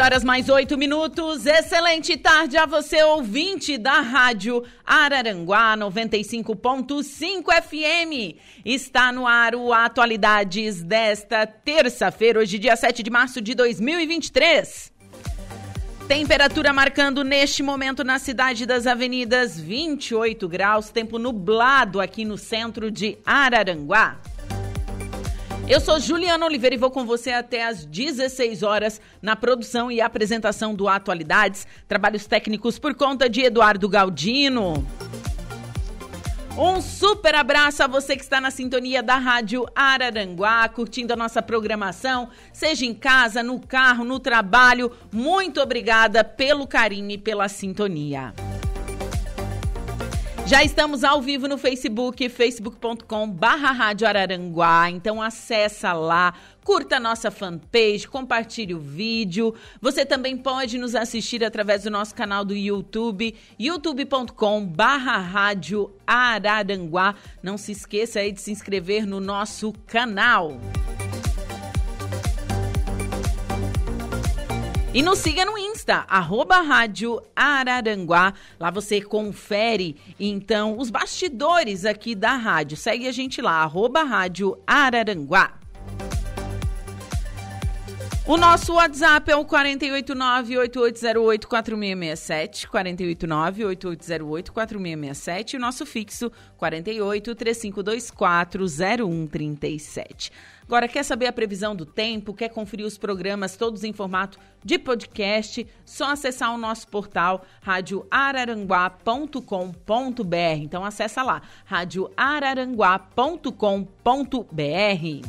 14 horas mais 8 minutos. Excelente tarde a você, ouvinte da Rádio Araranguá 95.5 FM. Está no ar o Atualidades desta terça-feira, hoje, dia 7 de março de 2023. Temperatura marcando neste momento na cidade das avenidas 28 graus, tempo nublado aqui no centro de Araranguá. Eu sou Juliana Oliveira e vou com você até às 16 horas na produção e apresentação do Atualidades. Trabalhos técnicos por conta de Eduardo Galdino. Um super abraço a você que está na sintonia da Rádio Araranguá, curtindo a nossa programação, seja em casa, no carro, no trabalho. Muito obrigada pelo carinho e pela sintonia. Já estamos ao vivo no Facebook, facebook.com barra Rádio Araranguá. Então acessa lá, curta a nossa fanpage, compartilhe o vídeo. Você também pode nos assistir através do nosso canal do YouTube, youtube.com barra Rádio Araranguá. Não se esqueça aí de se inscrever no nosso canal. E nos siga no Insta, arroba Rádio Araranguá. Lá você confere, então, os bastidores aqui da rádio. Segue a gente lá, arroba Rádio Araranguá. O nosso WhatsApp é o 489-8808-4667, 489-8808-4667 e o nosso fixo 48-3524-0137. Agora, quer saber a previsão do tempo? Quer conferir os programas todos em formato de podcast? Só acessar o nosso portal radioararanguá.com.br. Então acessa lá, radioararanguá.com.br.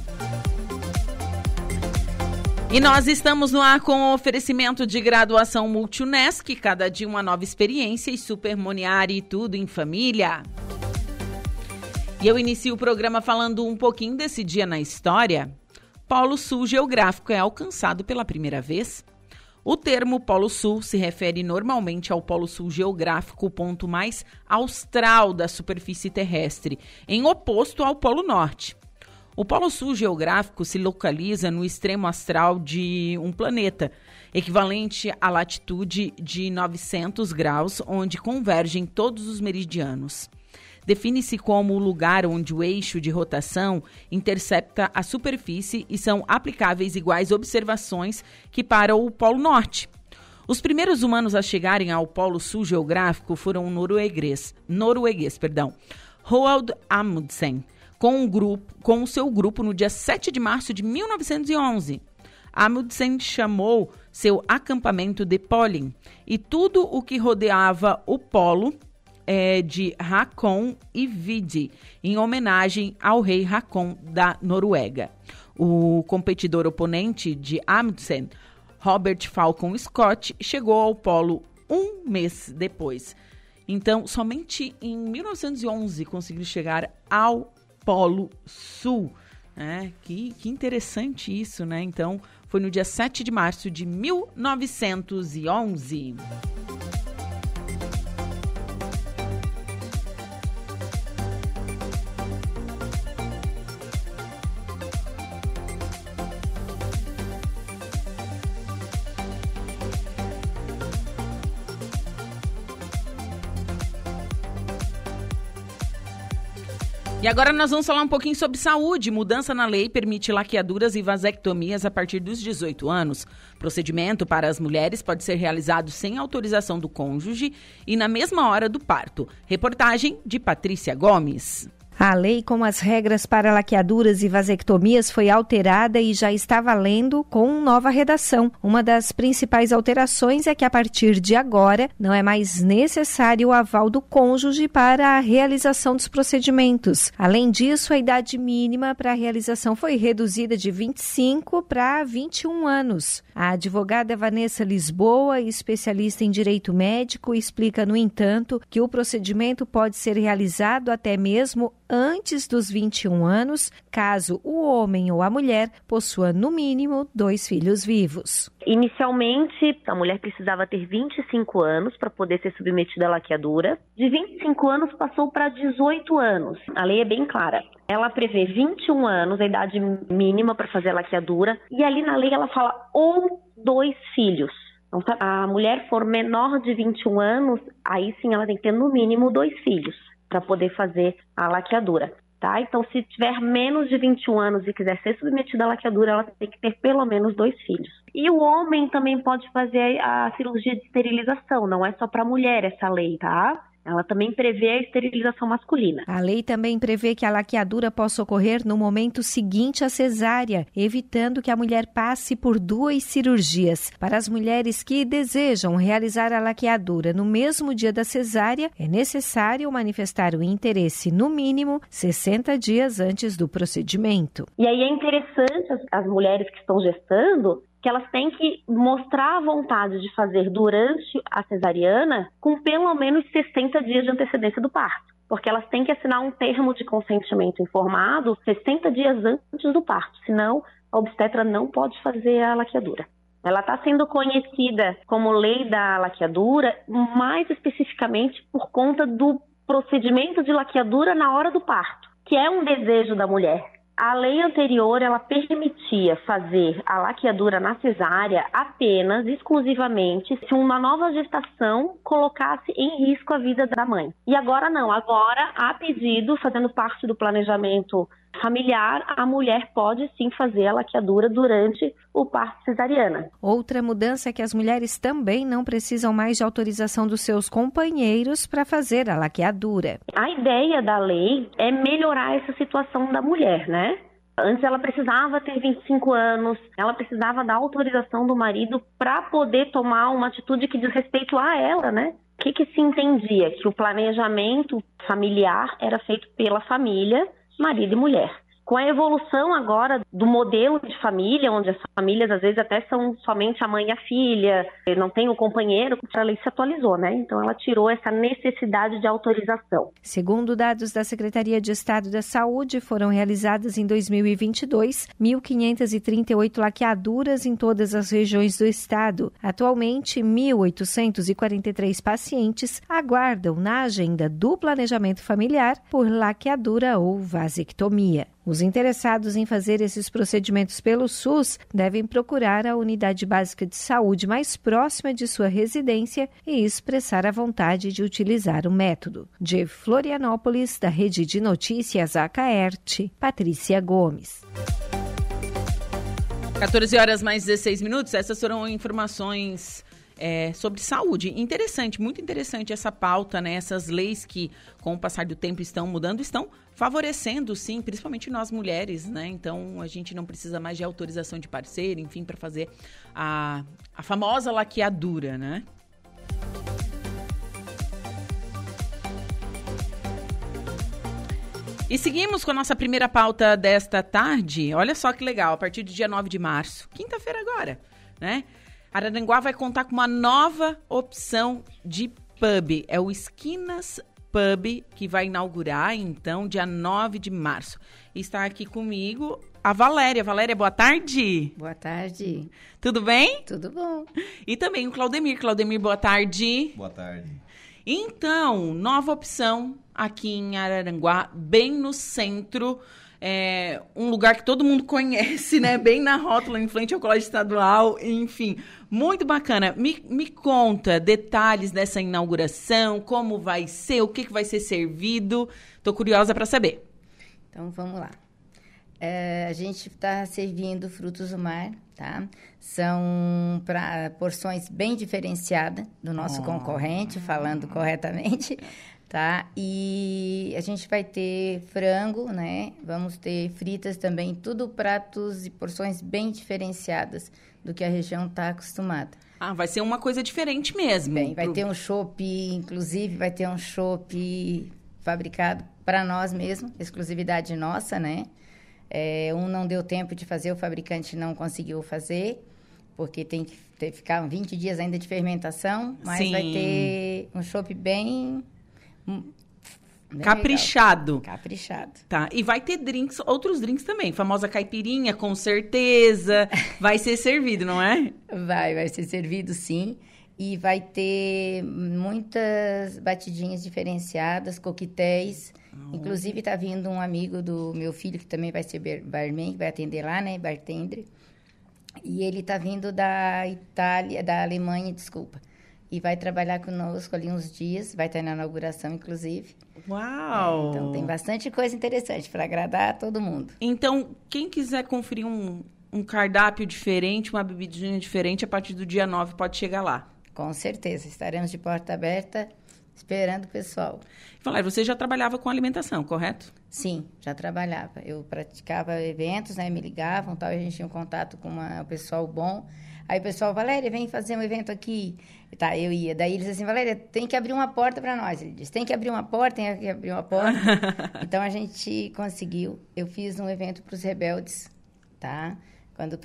E nós estamos no ar com o oferecimento de graduação Multunesc, cada dia uma nova experiência e Supermoniari tudo em família. E eu inicio o programa falando um pouquinho desse dia na história. Polo Sul geográfico é alcançado pela primeira vez. O termo Polo Sul se refere normalmente ao Polo Sul geográfico, o ponto mais austral da superfície terrestre, em oposto ao Polo Norte. O Polo Sul geográfico se localiza no extremo astral de um planeta, equivalente à latitude de 900 graus, onde convergem todos os meridianos define-se como o lugar onde o eixo de rotação intercepta a superfície e são aplicáveis iguais observações que para o Polo Norte. Os primeiros humanos a chegarem ao Polo Sul geográfico foram norueguês, norueguês, perdão, Roald Amundsen, com, um grupo, com o seu grupo no dia 7 de março de 1911. Amundsen chamou seu acampamento de Pollen e tudo o que rodeava o polo é, de Hakon e Vidi, em homenagem ao rei Hakon da Noruega. O competidor oponente de Amundsen, Robert Falcon Scott, chegou ao polo um mês depois. Então, somente em 1911 conseguiu chegar ao Polo Sul. É, que, que interessante isso, né? Então, foi no dia 7 de março de 1911. E agora nós vamos falar um pouquinho sobre saúde. Mudança na lei permite laqueaduras e vasectomias a partir dos 18 anos. Procedimento para as mulheres pode ser realizado sem autorização do cônjuge e na mesma hora do parto. Reportagem de Patrícia Gomes. A lei com as regras para laqueaduras e vasectomias foi alterada e já está valendo com nova redação. Uma das principais alterações é que a partir de agora não é mais necessário o aval do cônjuge para a realização dos procedimentos. Além disso, a idade mínima para a realização foi reduzida de 25 para 21 anos. A advogada Vanessa Lisboa, especialista em direito médico, explica, no entanto, que o procedimento pode ser realizado até mesmo antes dos 21 anos, caso o homem ou a mulher possua no mínimo dois filhos vivos. Inicialmente, a mulher precisava ter 25 anos para poder ser submetida à laqueadura. De 25 anos passou para 18 anos. A lei é bem clara. Ela prevê 21 anos, a idade mínima para fazer a laqueadura, e ali na lei ela fala ou dois filhos. Então, se a mulher for menor de 21 anos, aí sim ela tem que ter no mínimo dois filhos para poder fazer a laqueadura. Tá? Então, se tiver menos de 21 anos e quiser ser submetida à laqueadura, ela tem que ter pelo menos dois filhos. E o homem também pode fazer a cirurgia de esterilização, não é só para mulher essa lei, tá? Ela também prevê a esterilização masculina. A lei também prevê que a laqueadura possa ocorrer no momento seguinte à cesárea, evitando que a mulher passe por duas cirurgias. Para as mulheres que desejam realizar a laqueadura no mesmo dia da cesárea, é necessário manifestar o interesse, no mínimo, 60 dias antes do procedimento. E aí é interessante as, mulheres que estão gestando que elas têm que mostrar a vontade de fazer durante a cesariana com pelo menos 60 dias de antecedência do parto. Porque elas têm que assinar um termo de consentimento informado 60 dias antes do parto, senão a obstetra não pode fazer a laqueadura. Ela está sendo conhecida como lei da laqueadura, mais especificamente por conta do procedimento de laqueadura na hora do parto, que é um desejo da mulher. A lei anterior ela permitia fazer a laqueadura na cesárea apenas, exclusivamente, se uma nova gestação colocasse em risco a vida da mãe. E agora não, agora, a pedido, fazendo parte do planejamento familiar, a mulher pode sim fazer a laqueadura durante o parto cesariana. Outra mudança é que as mulheres também não precisam mais de autorização dos seus companheiros para fazer a laqueadura. A ideia da lei é melhorar essa situação da mulher, né? Antes ela precisava ter 25 anos, ela precisava da autorização do marido para poder tomar uma atitude que diz respeito a ela, né? O que, que se entendia? Que o planejamento familiar era feito pela família marido e mulher. Com a evolução agora do modelo de família, onde as famílias às vezes até são somente a mãe e a filha, não tem o companheiro, a lei se atualizou, né? Então ela tirou essa necessidade de autorização. Segundo dados da Secretaria de Estado da Saúde, foram realizadas em 2022 1.538 laqueaduras em todas as regiões do estado. Atualmente, 1.843 pacientes aguardam na agenda do planejamento familiar por laqueadura ou vasectomia. Os interessados em fazer esses procedimentos pelo SUS devem procurar a unidade básica de saúde mais próxima de sua residência e expressar a vontade de utilizar o método. De Florianópolis, da Rede de Notícias Acaerte, Patrícia Gomes. 14 horas mais 16 minutos. Essas foram informações é, sobre saúde. Interessante, muito interessante essa pauta, né? Essas leis que, com o passar do tempo, estão mudando, estão favorecendo, sim, principalmente nós mulheres, né? Então, a gente não precisa mais de autorização de parceiro, enfim, para fazer a, a famosa laqueadura, né? E seguimos com a nossa primeira pauta desta tarde. Olha só que legal, a partir do dia 9 de março, quinta-feira agora, né? Araranguá vai contar com uma nova opção de pub. É o Esquinas Pub, que vai inaugurar, então, dia 9 de março. Está aqui comigo a Valéria. Valéria, boa tarde. Boa tarde. Tudo bem? Tudo bom. E também o Claudemir. Claudemir, boa tarde. Boa tarde. Então, nova opção aqui em Araranguá, bem no centro é, um lugar que todo mundo conhece, né? Bem na rótula, em frente ao colégio estadual, enfim. Muito bacana. Me, me conta detalhes dessa inauguração, como vai ser, o que, que vai ser servido. Estou curiosa para saber. Então, vamos lá. É, a gente está servindo frutos do mar, tá? São para porções bem diferenciadas do nosso oh. concorrente, falando corretamente tá? E a gente vai ter frango, né? Vamos ter fritas também, tudo pratos e porções bem diferenciadas do que a região está acostumada. Ah, vai ser uma coisa diferente mesmo. Bem, vai pro... ter um chopp, inclusive vai ter um chopp fabricado para nós mesmos, exclusividade nossa, né? É, um não deu tempo de fazer, o fabricante não conseguiu fazer, porque tem que ter, ficar 20 dias ainda de fermentação, mas Sim. vai ter um chopp bem, hum, bem Caprichado. legal. Caprichado. Tá, e vai ter drinks, outros drinks também. Famosa caipirinha, com certeza. Vai ser servido, não é? Vai, vai ser servido sim. E vai ter muitas batidinhas diferenciadas, coquetéis. Inclusive, está vindo um amigo do meu filho, que também vai ser bar- barman, que vai atender lá, né? Bartender. E ele está vindo da Itália, da Alemanha, desculpa. E vai trabalhar conosco ali uns dias. Vai estar na inauguração, inclusive. Uau! Então, tem bastante coisa interessante para agradar a todo mundo. Então, quem quiser conferir um, um cardápio diferente, uma bebidinha diferente, a partir do dia 9 pode chegar lá. Com certeza. Estaremos de porta aberta, esperando o pessoal. Falar, você já trabalhava com alimentação, correto? Sim, já trabalhava. Eu praticava eventos, né? Me ligavam, tal, e a gente tinha um contato com uma- um pessoal bom. Aí o pessoal, Valéria, vem fazer um evento aqui. Tá, eu ia. Daí eles assim, Valéria, tem que abrir uma porta para nós. Ele disse, tem que abrir uma porta, tem que abrir uma porta. então a gente conseguiu. Eu fiz um evento para os rebeldes, tá? Quando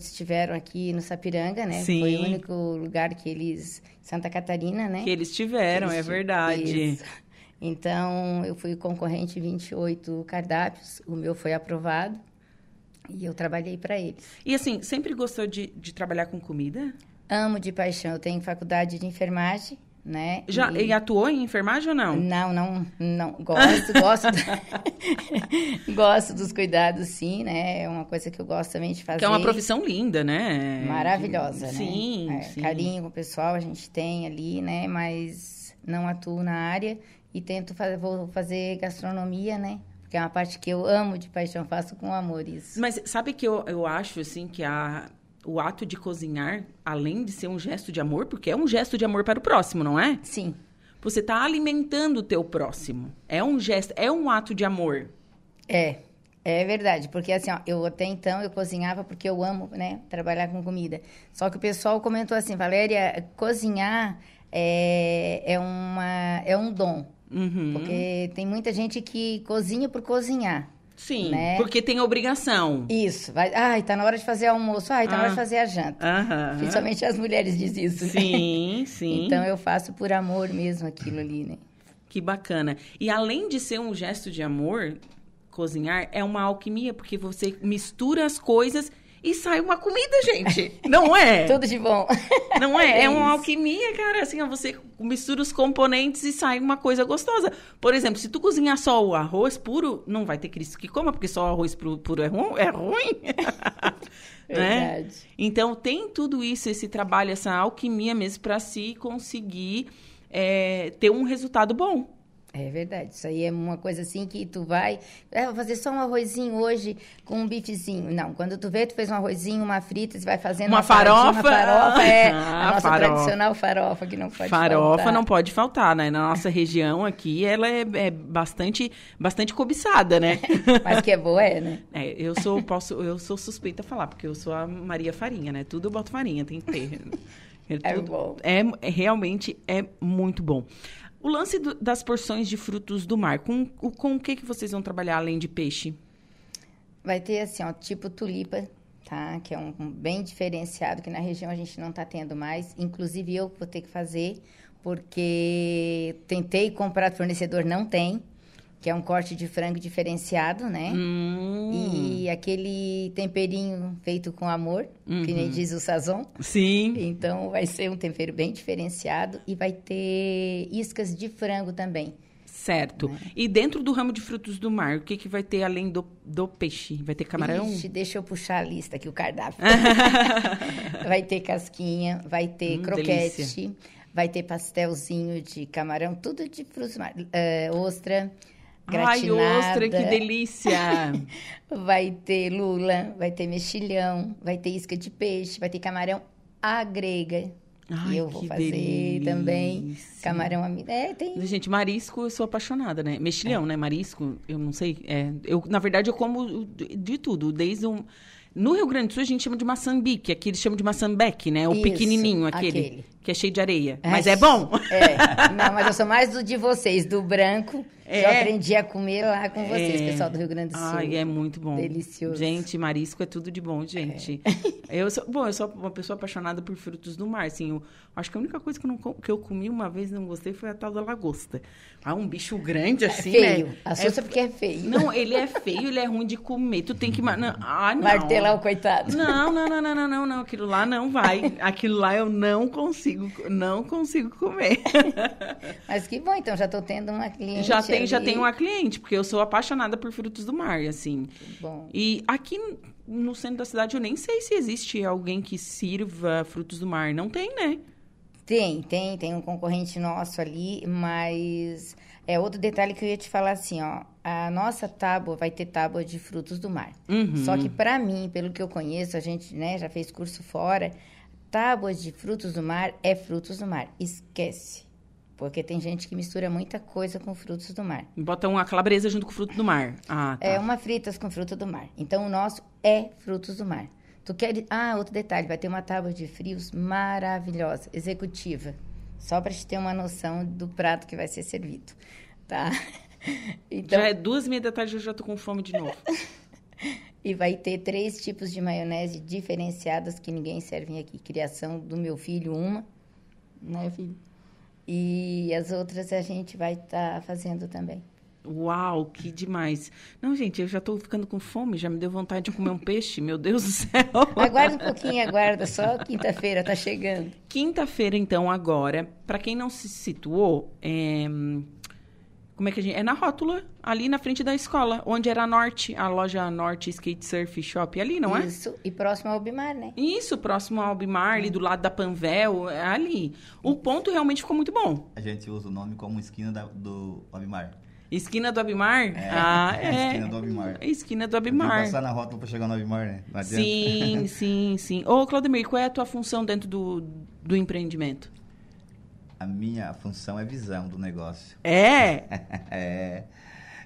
estiveram aqui no Sapiranga, né? Sim. Foi o único lugar que eles... Santa Catarina, né? Que eles tiveram, é Eles- verdade. Isso. Então, eu fui concorrente em 28 cardápios, o meu foi aprovado e eu trabalhei para eles. E assim, sempre gostou de, de trabalhar com comida? Amo de paixão, eu tenho faculdade de enfermagem, né? Já E- e atuou em enfermagem ou não? Não, não, não. Gosto, gosto. do- gosto dos cuidados, sim, né? É uma coisa que eu gosto também de fazer. Que é uma profissão linda, né? Maravilhosa, né? Sim, É, sim. Carinho com o pessoal a gente tem ali, né? Mas não atuo na área e tento fazer, vou fazer gastronomia, né? Porque é uma parte que eu amo de paixão, faço com amor isso. Mas sabe que eu, eu acho, assim, que a, o ato de cozinhar, além de ser um gesto de amor, porque é um gesto de amor para o próximo, não é? Sim, Você está alimentando o teu próximo. É um gesto, é um ato de amor. é. É verdade, porque assim, ó, eu até então eu cozinhava porque eu amo, né, trabalhar com comida. Só que o pessoal comentou assim, Valéria, cozinhar é, é, uma, é um dom. Uhum. Porque tem muita gente que cozinha por cozinhar. Sim, né? porque tem obrigação. Isso, vai, ai, tá na hora de fazer almoço, ai, tá na hora Ah. de fazer a janta. Aham. Principalmente as mulheres dizem isso, né? Sim, sim. Então eu faço por amor mesmo aquilo ali, né? Que bacana. E além de ser um gesto de amor, cozinhar é uma alquimia, porque você mistura as coisas e sai uma comida, gente. Não é? Tudo de bom. Não é? É, É uma alquimia, cara. Assim, você mistura os componentes e sai uma coisa gostosa. Por exemplo, se tu cozinhar só o arroz puro, não vai ter Cristo que coma, porque só o arroz puro, puro é, ru- é ruim. né? Verdade. Então, tem tudo isso, esse trabalho, essa alquimia mesmo, para se conseguir é, ter um resultado bom. É verdade. Isso aí é uma coisa assim que tu vai. Ah, vou fazer só um arrozinho hoje com um bifezinho. Não, quando tu vê, tu fez um arrozinho, uma frita, você vai fazendo Uma saladinha, farofa. Uma farofa, é. Ah, a nossa farofa. tradicional farofa que não pode Farofa faltar. não pode faltar, né? Na nossa região aqui, ela é, é bastante, bastante cobiçada, né? Mas que é boa, é, né? É, eu sou, posso, eu sou suspeita a falar, porque eu sou a Maria Farinha, né? Tudo eu boto farinha, tem que ter. É tudo- bom. É, é- realmente é muito bom. O lance do- das porções de frutos do mar, com, o- com o que, que vocês vão trabalhar além de peixe? Vai ter assim, ó, tipo tulipa, tá? Que é um, um bem diferenciado, que na região a gente não tá tendo mais. Inclusive eu vou ter que fazer, porque tentei comprar, fornecedor não tem, que é um corte de frango diferenciado, né? Hum, E aquele temperinho feito com amor, que nem diz o sazon. sim. Então vai ser um tempero bem diferenciado e vai ter iscas de frango também. Certo. Né? E dentro do ramo de frutos do mar, o que, que vai ter além do, do peixe? Vai ter camarão? Ixi, deixa eu puxar a lista aqui, o cardápio. vai ter casquinha, vai ter Hum, croquete, delícia. vai ter pastelzinho de camarão, tudo de frutos do mar. É, ostra, Ai, gratinada. ostra, que delícia! Vai ter lula, vai ter mexilhão, vai ter isca de peixe, vai ter camarão à grega. Ai, eu vou que fazer delícia. também. Camarão amigo. É, tem. Gente, marisco eu sou apaixonada, né? Mexilhão, né? Marisco, eu não sei. É, eu, na verdade, eu como de de tudo. Desde um. No Rio Grande do Sul, a gente chama de maçambique. Aqui eles chamam de maçambeque, né? O Isso, pequenininho, aquele, aquele. Que é cheio de areia. Ai, Mas é bom. É. Não, mas eu sou mais do de vocês, do branco. É. Eu aprendi a comer lá com vocês, É. pessoal do Rio Grande do Sul. Ai, é muito bom. Delicioso. Gente, marisco é tudo de bom, gente. Eu sou, bom, eu sou uma pessoa apaixonada por frutos do mar, assim. Eu acho que a única coisa que eu, não, que eu comi uma vez e não gostei foi a tal da lagosta. Ah, um bicho grande assim, é feio. né? Assusta porque é feio. Não, ele é feio, ele é ruim de comer. Tu tem que. Não, ah, não. Martelar o coitado. Não, não, não, não, não, não, não. Aquilo lá não vai. Aquilo lá eu não consigo, não consigo comer. Mas que bom, então já tô tendo uma cliente. já tem, já tem uma cliente, porque eu sou apaixonada por frutos do mar, assim. Bom. E aqui no centro da cidade eu nem sei se existe alguém que sirva frutos do mar. Não tem, né? Tem, tem, tem um concorrente nosso ali, mas é outro detalhe que eu ia te falar assim, ó. A nossa tábua vai ter tábua de frutos do mar. Uhum. Só que pra mim, pelo que eu conheço, a gente, né, já fez curso fora, tábuas de frutos do mar é frutos do mar. Esquece. Porque tem gente que mistura muita coisa com frutos do mar. Bota uma calabresa junto com fruto do mar. Ah, tá. É uma fritas com fruto do mar. Então o nosso é frutos do mar. Tu quer Ah, outro detalhe, vai ter uma tábua de frios maravilhosa, executiva. Só pra te ter uma noção do prato que vai ser servido, tá? Então, Já é duas e meia da tarde eu já tô com fome de novo. e vai ter três tipos de maionese diferenciadas que ninguém serve aqui. Criação do meu filho, uma, né, filho? E as outras a gente vai estar fazendo também. Uau, que demais. Não, gente, eu já tô ficando com fome, já me deu vontade de comer um peixe, meu Deus do céu. Aguarda um pouquinho, aguarda, só quinta-feira tá chegando. Quinta-feira, então, agora, pra quem não se situou, é... como é que a gente... É na rótula, ali na frente da escola, onde era a Norte, a loja Norte Skate Surf Shop, ali, não é? Isso, e próximo ao Bimar, né? Isso, próximo ao Albimar, ali do lado da Panvel, é ali. O ponto realmente ficou muito bom. A gente usa o nome como esquina da- do Abimar. Esquina do Abimar? ah, é. Esquina do Abimar. É Esquina do Tem que Abimar. passar na rota pra chegar no Abimar, né? Sim, sim, sim. Ô, Claudemir, qual é a tua função dentro do, do empreendimento? A minha função é visão do negócio. É? é.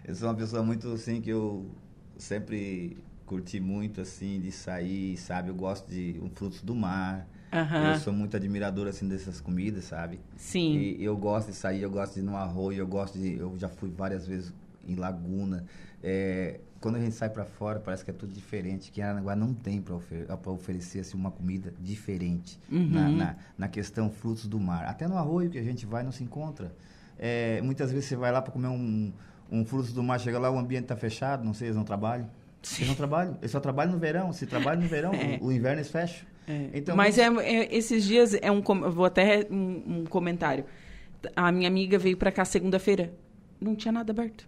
Eu sou uma pessoa muito assim que eu sempre curti muito assim de sair, sabe? Eu gosto de um frutos do mar. Aham. Eu sou muito admirador assim dessas comidas, sabe? Sim. E eu gosto de sair, eu gosto de ir no arroio, eu gosto de. Eu já fui várias vezes em Laguna. É, quando a gente sai para fora, parece que é tudo diferente. Que Aranaguá não tem para ofer oferecer assim, uma comida diferente Uhum. na, na, na questão frutos do mar. Até no arroio que a gente vai não se encontra. É, muitas vezes você vai lá para comer um, um frutos do mar, chega lá, o ambiente está fechado, não sei, eles não trabalham. Eles não trabalham. Eles só trabalham no verão. Se trabalham no verão, É. o, o inverno eles fecham. É. Então, Mas é, é- esses dias é um vou até um, um comentário. A minha amiga veio pra cá segunda-feira, não tinha nada aberto.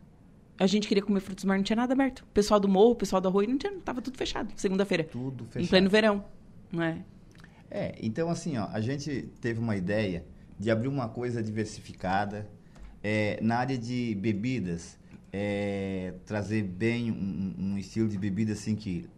A gente queria comer frutos do mar, não tinha nada aberto. O pessoal do morro, o pessoal do arroio, não tinha, tava tudo fechado. Segunda-feira, tudo em fechado. pleno verão, não é? É, então assim, ó, a gente teve uma ideia de abrir uma coisa diversificada é, na área de bebidas, é, trazer bem um, um estilo de bebida assim que,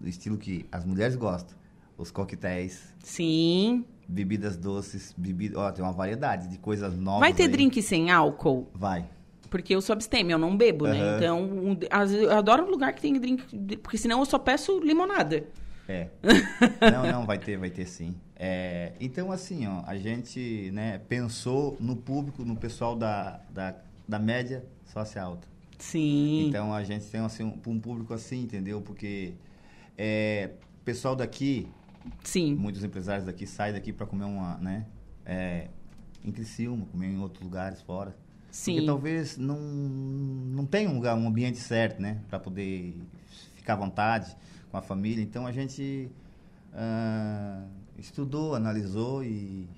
o estilo que as mulheres gostam, os coquetéis, Sim. bebidas doces, bebida, ó, tem uma variedade de coisas novas. Vai ter aí. drink sem álcool? Vai. Porque eu sou abstêmio, eu não bebo, né? Aham. Então, um- vezes eu adoro lugar que tem drink, porque senão eu só peço limonada. É. não, não, vai ter, vai ter sim. É, então, assim, ó, a gente né, pensou no público, no pessoal da, da, da média social alta. Sim. Então a gente tem assim, um, um público assim, entendeu? Porque é, pessoal daqui, Sim. muitos empresários daqui saem daqui para comer uma, né? É, em Criciúma, comer em outros lugares fora. Porque Sim. talvez não, não tenha um lugar, um ambiente certo, né? Para poder ficar à vontade com a família. Então a gente ah, estudou, analisou e,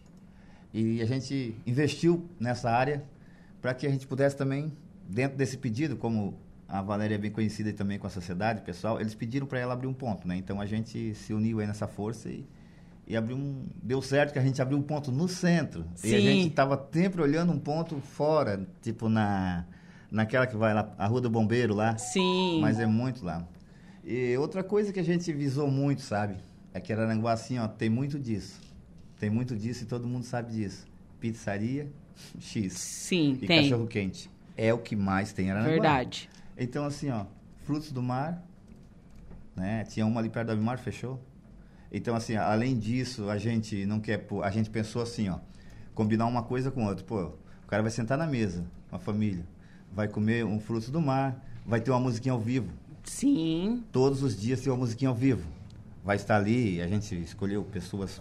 e a gente investiu nessa área para que a gente pudesse também, dentro desse pedido, como a Valéria é bem conhecida também com a sociedade, pessoal, eles pediram para ela abrir um ponto, né? Então a gente se uniu aí nessa força e, e abriu um. Deu certo que a gente abriu um ponto no centro. E a Sim. gente estava sempre olhando um ponto fora, tipo na naquela que vai lá, a Rua do Bombeiro lá. Sim. Mas é muito lá. E outra coisa que a gente visou muito, sabe? É que Araranguá, assim, ó, tem muito disso. tem muito disso e todo mundo sabe disso. Pizzaria X. Sim, e tem. cachorro quente. É o que mais tem em. Verdade. Então, assim, ó, frutos do mar, né? Tinha uma ali perto do Abimar, fechou. Então, assim, além disso, a gente não quer, pô, a gente pensou assim, ó, combinar uma coisa com outra. Pô, o cara vai sentar na mesa, com a família, vai comer um frutos do mar, vai ter uma musiquinha ao vivo. Sim. Todos os dias tem uma musiquinha ao vivo. Vai estar ali, a gente escolheu pessoas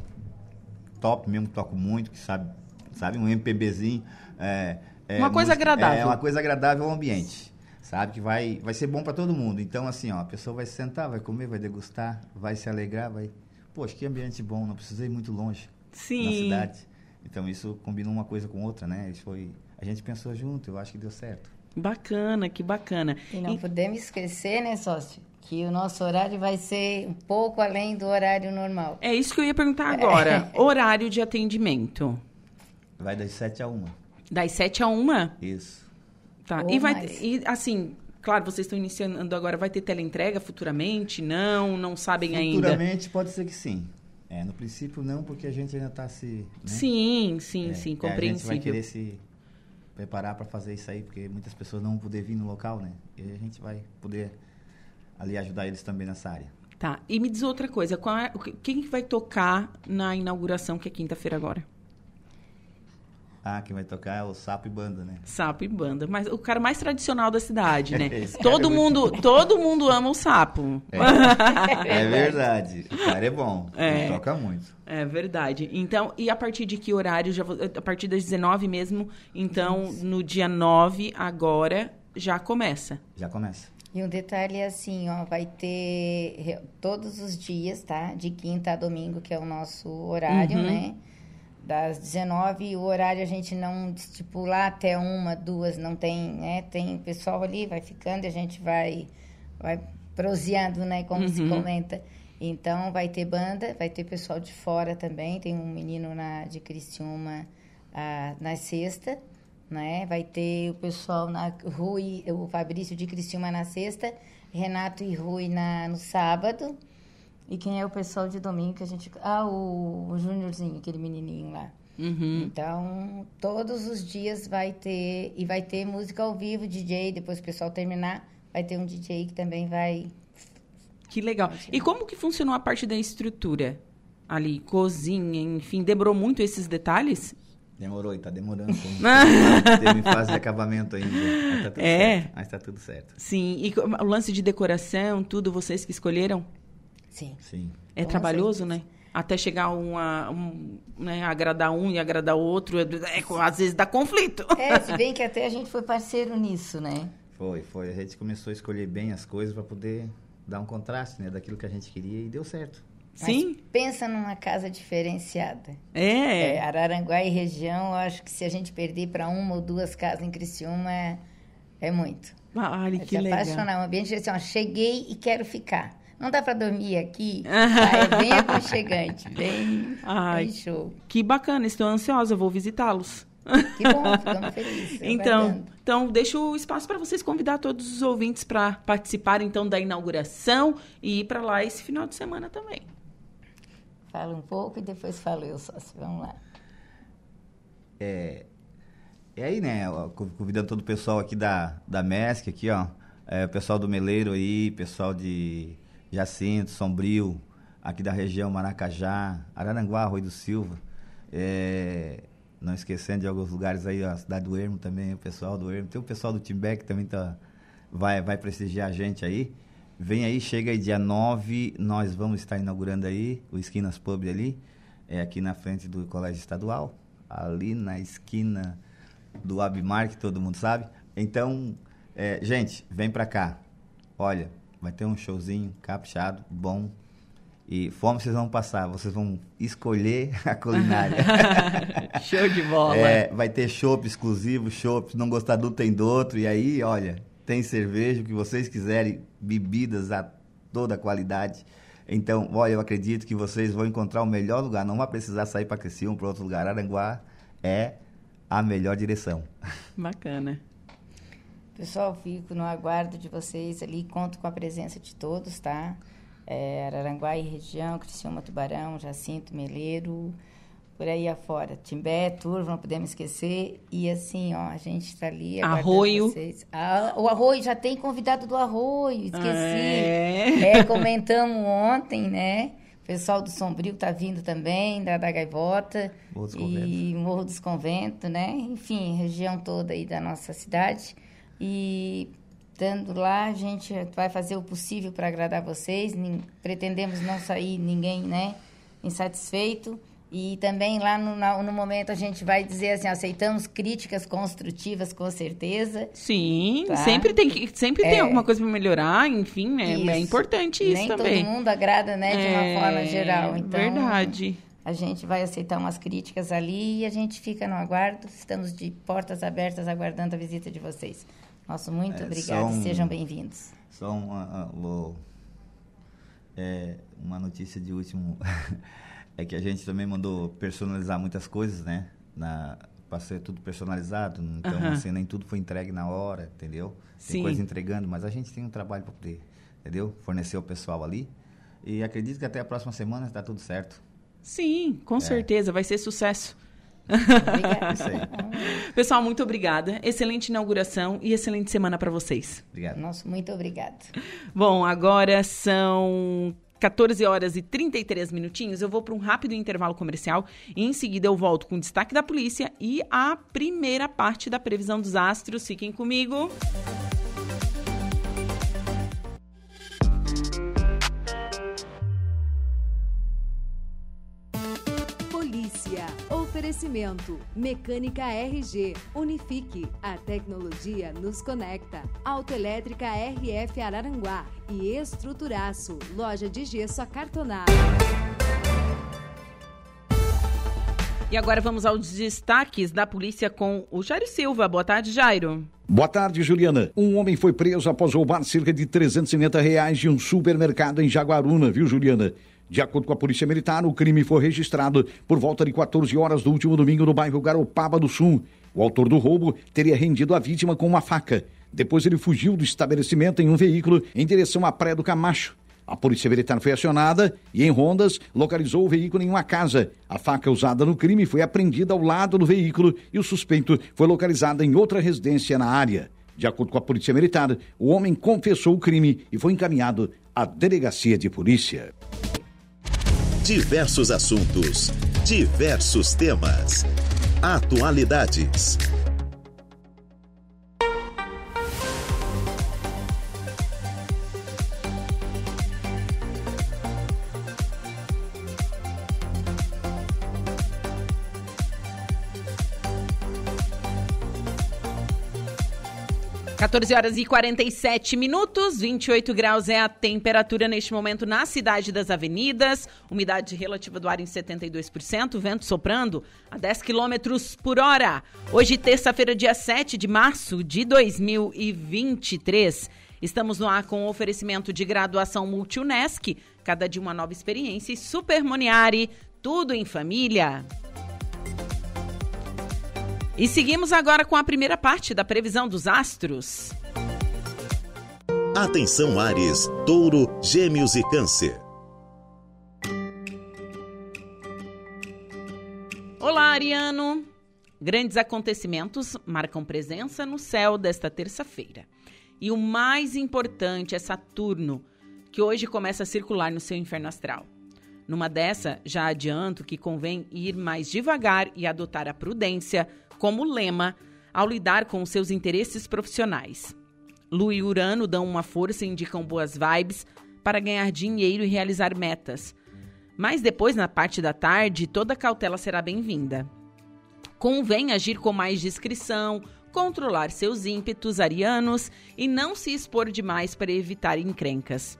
top mesmo, que tocam muito, que sabe, sabe um MPBzinho. É, é Uma coisa música- agradável. É uma coisa agradável ao ambiente. Sabe que vai, vai ser bom para todo mundo. Então, assim, ó, a pessoa vai se sentar, vai comer, vai degustar, vai se alegrar, vai. Poxa, que ambiente bom, não precisei ir muito longe na Sim. cidade. Então, isso combinou uma coisa com outra, né? Isso foi. A gente pensou junto, eu acho que deu certo. Bacana, que bacana. E não E- podemos esquecer, né, sócio? Que o nosso horário vai ser um pouco além do horário normal. É isso que eu ia perguntar agora. Horário de atendimento. Vai das 7 a 1. Das 7 a 1? Isso. Tá. Ou E vai mais. e assim, claro, vocês estão iniciando agora, vai ter teleentrega futuramente? Não, não sabem ainda. Futuramente pode ser que sim. É, no princípio não, porque a gente ainda está se. né? Sim, sim, É, sim, é, A gente vai compreensível. querer se preparar para fazer isso aí, porque muitas pessoas não vão poder vir no local, né? E a gente vai poder ali ajudar eles também nessa área. Tá. E me diz outra coisa, qual é- quem que vai tocar na inauguração que é quinta-feira agora? Ah, quem vai tocar é o Sapo e Banda, né? Sapo e banda, mas o cara mais tradicional da cidade, né? Todo é muito mundo, todo mundo ama o sapo. É, verdade. O cara é bom. É. Ele toca muito. É verdade. Então, e a partir de que horário? Já, vou- a partir das 19 mesmo. Então, no dia 9, agora, já começa. Já começa. E um detalhe é assim, ó, vai ter todos os dias, tá? De quinta a domingo, que é o nosso horário, Uhum. né? Das 19, o horário a gente não estipular até uma, duas, não tem, né? Tem pessoal ali, vai ficando e a gente vai, vai proseando, né? Como se Uhum. comenta. Então, vai ter banda, vai ter pessoal de fora também. Tem um menino na, de Criciúma ah, na sexta, né? Vai ter o pessoal na Rui, o Fabrício de Criciúma na sexta, Renato e Rui na, no sábado. E quem é o pessoal de domingo que a gente. Ah, o, o Júniorzinho, aquele menininho lá. Uhum. Então, todos os dias vai ter. E vai ter música ao vivo, DJ. Depois que o pessoal terminar, vai ter um DJ que também vai. Que legal. E como que funcionou a parte da estrutura? Ali, cozinha, enfim, demorou muito esses detalhes? Demorou e tá demorando. Teve fase de acabamento ainda. Mas tá tudo É. certo. Mas tá tudo certo. Sim. E o lance de decoração, tudo, vocês que escolheram? Sim. Sim. É Com trabalhoso, né? Até chegar uma, um, né, agradar um e agradar o outro, é, é, às vezes dá conflito. É, se bem que até a gente foi parceiro nisso, né? Foi, foi. A gente começou a escolher bem as coisas para poder dar um contraste, né? Daquilo que a gente queria e deu certo. Mas Sim, pensa numa casa diferenciada. é. É, Araranguá e região, eu acho que se a gente perder para uma ou duas casas em Criciúma, é, é muito. Ai, É que legal. apaixonar. Um ambiente assim, ó, cheguei e quero ficar. Não dá para dormir aqui, tá? é bem aconchegante, bem, Ai. bem show. Que bacana, estou ansiosa, vou visitá-los. Que bom, ficamos felizes. Então, então deixo o espaço para vocês convidar todos os ouvintes para participar então da inauguração e ir para lá esse final de semana também. Fala um pouco e depois falo eu só. Vamos lá. É, e aí, né, convidando todo o pessoal aqui da, da MESC, aqui, ó, é, o pessoal do Meleiro aí, pessoal de Jacinto, Sombrio, aqui da região Maracajá, Araranguá, Arroio do Silva, é, não esquecendo de alguns lugares aí, a cidade do Ermo também, o pessoal do Ermo, tem o pessoal do Timbé que também tá, vai, vai prestigiar a gente aí. Vem aí, chega aí dia 9, nós vamos estar inaugurando aí o Esquinas Pub ali, é aqui na frente do Colégio Estadual, ali na esquina do Abimar, que todo mundo sabe. Então, é, gente, vem pra cá. Olha, vai ter um showzinho caprichado, bom. E fome vocês vão passar, vocês vão escolher a culinária. Show de bola. É, vai ter chopp exclusivo, chopp, não gostar do tem do outro. E aí, olha, tem cerveja, o que vocês quiserem, bebidas a toda qualidade. Então, olha, eu acredito que vocês vão encontrar o melhor lugar. Não vai precisar sair para Criciúma, para outro lugar. Aranguá é a melhor direção. Bacana. Pessoal, fico no aguardo de vocês ali, conto com a presença de todos, tá? É, Araranguá e região, Criciúma, Tubarão, Jacinto, Meleiro, por aí afora. Timbé, Turvo, não podemos esquecer. E assim, ó, a gente está ali Arroio. vocês. Ah, o Arroio, já tem convidado do Arroio, esqueci. É. É, comentamos ontem, né? O pessoal do Sombrio está vindo também, da, da Gaivota. Morro dos e. Morro dos Conventos, né? Enfim, região toda aí da nossa cidade. E estando lá, a gente vai fazer o possível para agradar vocês. Pretendemos não sair ninguém, né, insatisfeito. E também lá no, no momento a gente vai dizer assim, aceitamos críticas construtivas com certeza. Sim, Tá. sempre tem que sempre tem É. alguma coisa para melhorar, enfim, né? É Isso. importante isso Nem também. todo mundo agrada, né, de uma É, forma geral. Então, Verdade. A gente vai aceitar umas críticas ali e a gente fica no aguardo. Estamos de portas abertas aguardando a visita de vocês. Nosso muito É, obrigado são- e sejam bem-vindos. Só uma, uma- é, uma notícia de último. é que a gente também mandou personalizar muitas coisas, né? Na, pra ser tudo personalizado. Então, Aham. assim, nem tudo foi entregue na hora, entendeu? Tem Sim. coisa entregando, mas a gente tem um trabalho para poder, entendeu? Fornecer o pessoal ali. E acredito que até a próxima semana está tudo certo. Sim, É. com certeza, vai ser sucesso. Obrigada. Pessoal, muito obrigada. Excelente inauguração e excelente semana para vocês. Obrigado. Nosso muito obrigado. Bom, agora são 14 horas e 33 minutinhos. Eu vou para um rápido intervalo comercial e em seguida eu volto com o destaque da polícia e a primeira parte da previsão dos astros. Fiquem comigo. Polícia. Oferecimento. Mecânica RG. Unifique. A tecnologia nos conecta. Autoelétrica RF Araranguá. E Estruturaço. Loja de gesso acartonado. E agora vamos aos destaques da polícia com o Jairo Silva. Boa tarde, Jairo. Boa tarde, Juliana. Um homem foi preso após roubar cerca de 350 reais de um supermercado em Jaguaruna, viu, Juliana? De acordo com a Polícia Militar, o crime foi registrado por volta de 14 horas do último domingo no bairro Garopaba do Sul. O autor do roubo teria rendido a vítima com uma faca. Depois ele fugiu do estabelecimento em um veículo em direção à Praia do Camacho. A polícia militar foi acionada e, em rondas, localizou o veículo em uma casa. A faca usada no crime foi apreendida ao lado do veículo e o suspeito foi localizado em outra residência na área. De acordo com a polícia militar, o homem confessou o crime e foi encaminhado à delegacia de polícia. Diversos assuntos, diversos temas. Atualidades. 14 horas e 47 minutos, 28 graus é a temperatura neste momento na cidade das avenidas, umidade relativa do ar em 72%, vento soprando a 10 quilômetros por hora. Hoje, terça-feira, dia 7 de março de 2023. Estamos no ar com oferecimento de graduação Multi-UNESC, cada dia uma nova experiência e Super tudo em família. E seguimos agora com a primeira parte da previsão dos astros. Atenção Ares, Touro, Gêmeos e Câncer. Olá, Ariano! Grandes acontecimentos marcam presença no céu desta terça-feira. E o mais importante é Saturno, que hoje começa a circular no seu inferno astral. Numa dessa, já adianto que convém ir mais devagar e adotar a prudência como lema ao lidar com seus interesses profissionais. Lu e Urano dão uma força e indicam boas vibes para ganhar dinheiro e realizar metas. Mas depois, na parte da tarde, toda cautela será bem-vinda. Convém agir com mais discrição, controlar seus ímpetos arianos e não se expor demais para evitar encrencas.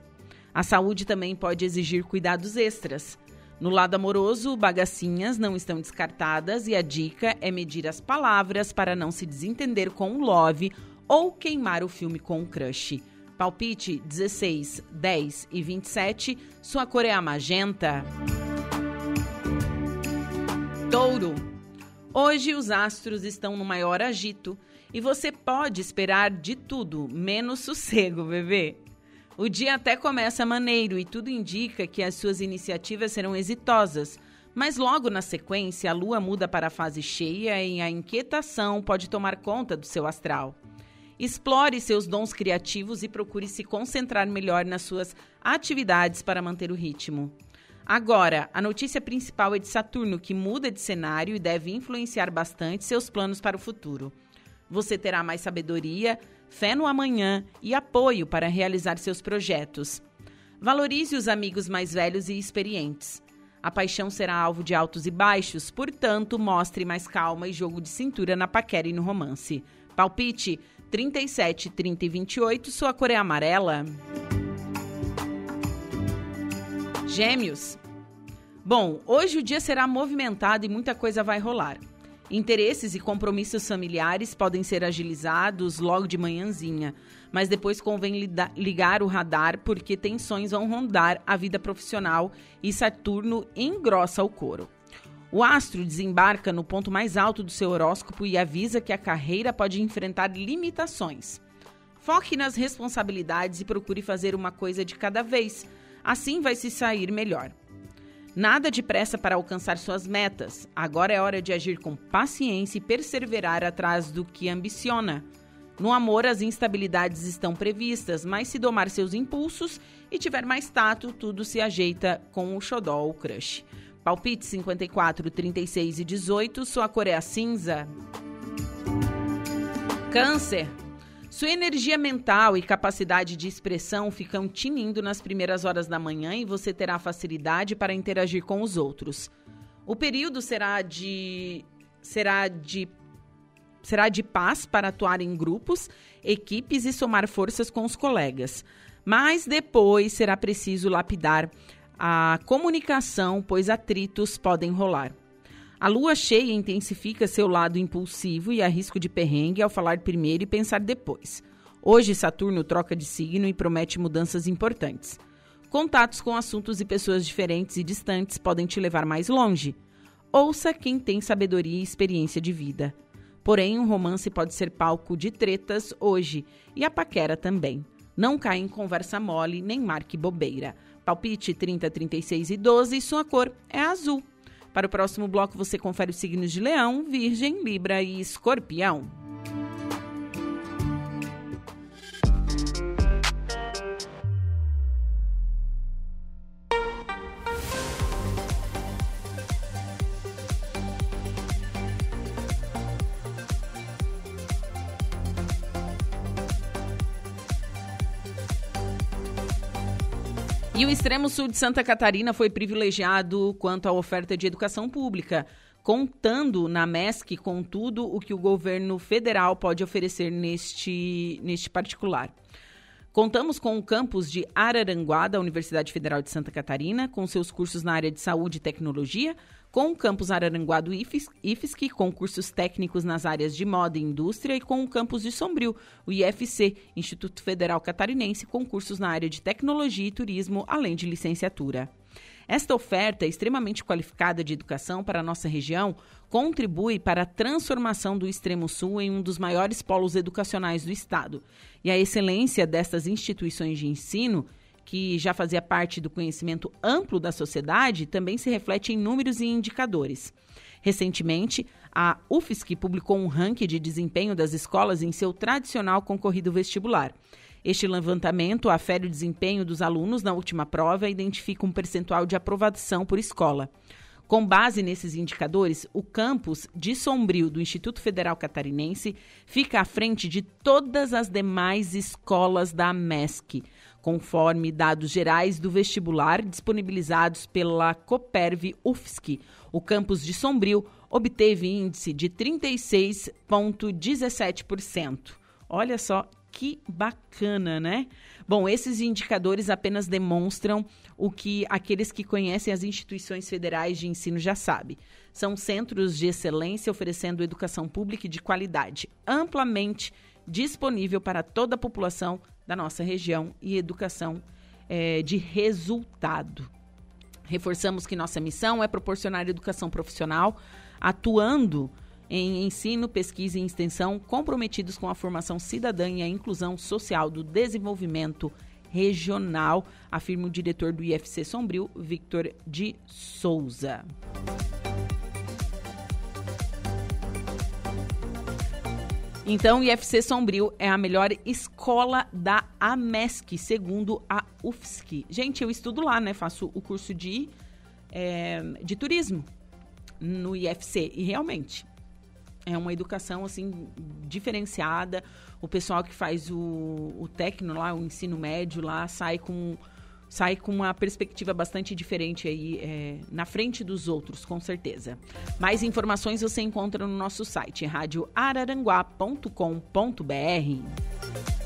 A saúde também pode exigir cuidados extras. No lado amoroso, bagacinhas não estão descartadas e a dica é medir as palavras para não se desentender com o love ou queimar o filme com o crush. Palpite 16, 10 e 27, sua cor é a magenta. Touro. Hoje os astros estão no maior agito e você pode esperar de tudo, menos sossego, bebê. O dia até começa maneiro e tudo indica que as suas iniciativas serão exitosas, Mas logo na sequência, a lua muda para a fase cheia e a inquietação pode tomar conta do seu astral. Explore seus dons criativos e procure se concentrar melhor nas suas atividades para manter o ritmo. Agora, a notícia principal é de Saturno, que muda de cenário e deve influenciar bastante seus planos para o futuro. Você terá mais sabedoria, fé no amanhã e apoio para realizar seus projetos. Valorize os amigos mais velhos e experientes. A paixão será alvo de altos e baixos, portanto, mostre mais calma e jogo de cintura na paquera e no romance. Palpite 37, 30 e 28, sua cor é amarela. Gêmeos. Bom, hoje o dia será movimentado e muita coisa vai rolar. Interesses e compromissos familiares podem ser agilizados logo de manhãzinha, mas depois convém ligar o radar porque tensões vão rondar a vida profissional e Saturno engrossa o couro. O astro desembarca no ponto mais alto do seu horóscopo e avisa que a carreira pode enfrentar limitações. Foque nas responsabilidades e procure fazer uma coisa de cada vez Assim vai se sair melhor. Nada de pressa para alcançar suas metas. Agora é hora de agir com paciência e perseverar atrás do que ambiciona. No amor, as instabilidades estão previstas, mas se domar seus impulsos e tiver mais tato, tudo se ajeita com o xodó ou crush. Palpite 54, 36 e 18, sua cor é a cinza. Câncer. Sua energia mental e capacidade de expressão ficam tinindo nas primeiras horas da manhã e você terá facilidade para interagir com os outros. O período será de será de será de paz para atuar em grupos, equipes e somar forças com os colegas. Mas depois será preciso lapidar a comunicação, pois atritos podem rolar. A lua cheia intensifica seu lado impulsivo e há risco de perrengue ao falar primeiro e pensar depois. Hoje, Saturno troca de signo e promete mudanças importantes. Contatos com assuntos e pessoas diferentes e distantes podem te levar mais longe. Ouça quem tem sabedoria e experiência de vida. Porém, um romance pode ser palco de tretas hoje e a paquera também. Não caia em conversa mole nem marque bobeira. Palpite 30, 36 e 12 e sua cor é azul. Para o próximo bloco, você confere os signos de Leão, Virgem, Libra e Escorpião. E o extremo sul de Santa Catarina foi privilegiado quanto à oferta de educação pública, contando na MESC com tudo o que o governo federal pode oferecer neste, neste particular. Contamos com o campus de Araranguá, da Universidade Federal de Santa Catarina, com seus cursos na área de saúde e tecnologia, com o campus Araranguá do IFSC, com cursos técnicos nas áreas de moda e indústria, e com o campus de Sombrio, o IFC, Instituto Federal Catarinense, com cursos na área de tecnologia e turismo, além de licenciatura. Esta oferta extremamente qualificada de educação para a nossa região contribui para a transformação do Extremo Sul em um dos maiores polos educacionais do Estado. E a excelência destas instituições de ensino que já fazia parte do conhecimento amplo da sociedade, também se reflete em números e indicadores. Recentemente, a UFSC publicou um ranking de desempenho das escolas em seu tradicional concorrido vestibular. Este levantamento afere o desempenho dos alunos na última prova e identifica um percentual de aprovação por escola. Com base nesses indicadores, o campus de Sombrio do Instituto Federal Catarinense fica à frente de todas as demais escolas da MESC, conforme dados gerais do vestibular disponibilizados pela Coperv UFSC. O campus de Sombrio obteve índice de 36,17%. Olha só que bacana, né? Bom, esses indicadores apenas demonstram o que aqueles que conhecem as instituições federais de ensino já sabem. São centros de excelência oferecendo educação pública de qualidade, amplamente disponível para toda a população da nossa região e educação é, de resultado. Reforçamos que nossa missão é proporcionar educação profissional, atuando em ensino, pesquisa e extensão comprometidos com a formação cidadã e a inclusão social do desenvolvimento regional, afirma o diretor do IFC Sombrio, Victor de Souza. Então, o IFC Sombrio é a melhor escola da AMESC, segundo a UFSC. Gente, eu estudo lá, né? Faço o curso de, é, de turismo no IFC. E realmente, é uma educação, assim, diferenciada. O pessoal que faz o, o técnico lá, o ensino médio lá, sai com sai com uma perspectiva bastante diferente aí é, na frente dos outros, com certeza. Mais informações você encontra no nosso site radioararanguá.com.br.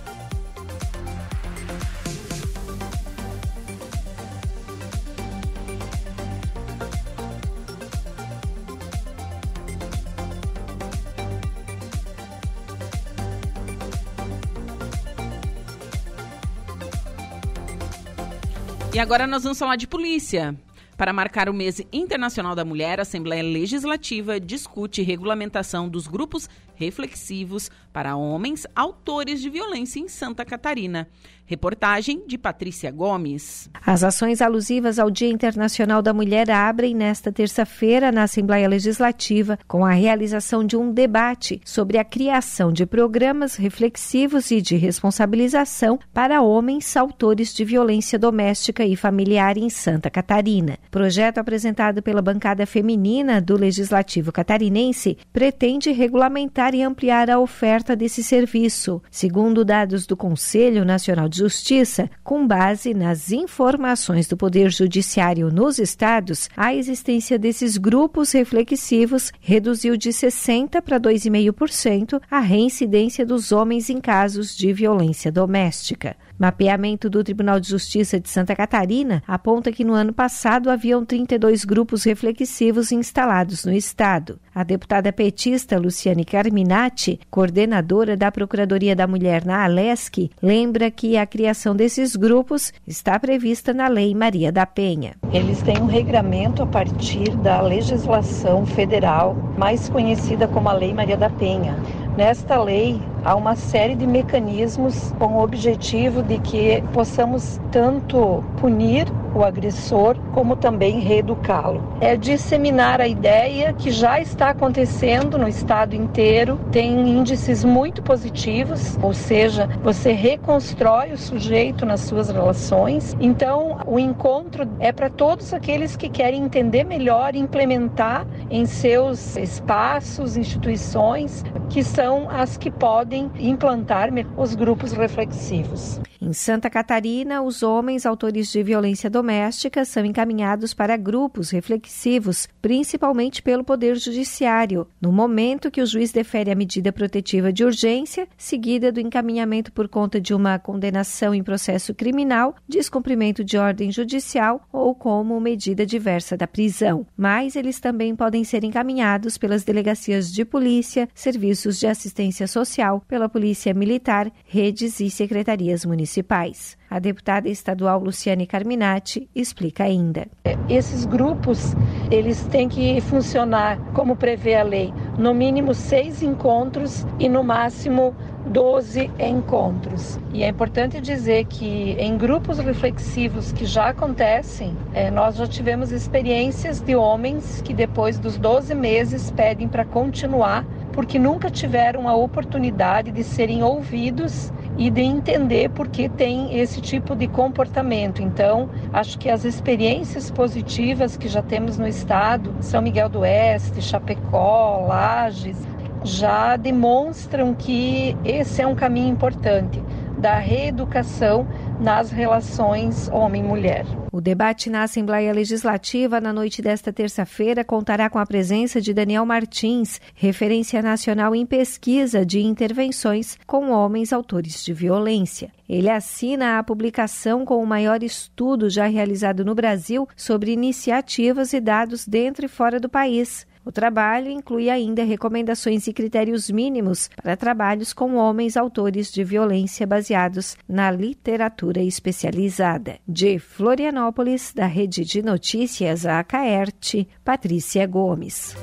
E agora nós vamos falar de polícia. Para marcar o mês internacional da mulher, a Assembleia Legislativa discute regulamentação dos grupos reflexivos para homens autores de violência em Santa Catarina. Reportagem de Patrícia Gomes. As ações alusivas ao Dia Internacional da Mulher abrem nesta terça-feira na Assembleia Legislativa com a realização de um debate sobre a criação de programas reflexivos e de responsabilização para homens autores de violência doméstica e familiar em Santa Catarina. Projeto apresentado pela bancada feminina do Legislativo catarinense pretende regulamentar e ampliar a oferta desse serviço. Segundo dados do Conselho Nacional de Justiça, com base nas informações do Poder Judiciário nos estados, a existência desses grupos reflexivos reduziu de 60% para 2,5% a reincidência dos homens em casos de violência doméstica. Mapeamento do Tribunal de Justiça de Santa Catarina aponta que no ano passado haviam 32 grupos reflexivos instalados no estado. A deputada petista Luciane Carminati, coordenadora da Procuradoria da Mulher na Alesc, lembra que a criação desses grupos está prevista na Lei Maria da Penha. Eles têm um regramento a partir da legislação federal, mais conhecida como a Lei Maria da Penha. Nesta lei, há uma série de mecanismos com o objetivo de que possamos tanto punir o agressor, como também reeducá-lo. É disseminar a ideia que já está acontecendo no estado inteiro, tem índices muito positivos, ou seja, você reconstrói o sujeito nas suas relações. Então, o encontro é para todos aqueles que querem entender melhor e implementar em seus espaços, instituições, que são as que podem podem implantar os grupos reflexivos. Em Santa Catarina, os homens autores de violência doméstica são encaminhados para grupos reflexivos, principalmente pelo Poder Judiciário, no momento que o juiz defere a medida protetiva de urgência, seguida do encaminhamento por conta de uma condenação em processo criminal, descumprimento de ordem judicial ou como medida diversa da prisão. Mas eles também podem ser encaminhados pelas delegacias de polícia, serviços de assistência social, pela Polícia Militar, redes e secretarias municipais. A deputada estadual Luciane Carminati explica ainda. É, esses grupos, eles têm que funcionar como prevê a lei, no mínimo seis encontros e no máximo 12 encontros. E é importante dizer que em grupos reflexivos que já acontecem, é, nós já tivemos experiências de homens que depois dos 12 meses pedem para continuar porque nunca tiveram a oportunidade de serem ouvidos e de entender por que tem esse tipo de comportamento. Então, acho que as experiências positivas que já temos no estado, São Miguel do Oeste, Chapecó, Lages, já demonstram que esse é um caminho importante da reeducação nas relações homem-mulher. O debate na Assembleia Legislativa na noite desta terça-feira contará com a presença de Daniel Martins, referência nacional em pesquisa de intervenções com homens autores de violência. Ele assina a publicação com o maior estudo já realizado no Brasil sobre iniciativas e dados dentro e fora do país. O trabalho inclui ainda recomendações e critérios mínimos para trabalhos com homens autores de violência baseados na literatura especializada. De Florianópolis, da Rede de Notícias Acaerte, Patrícia Gomes.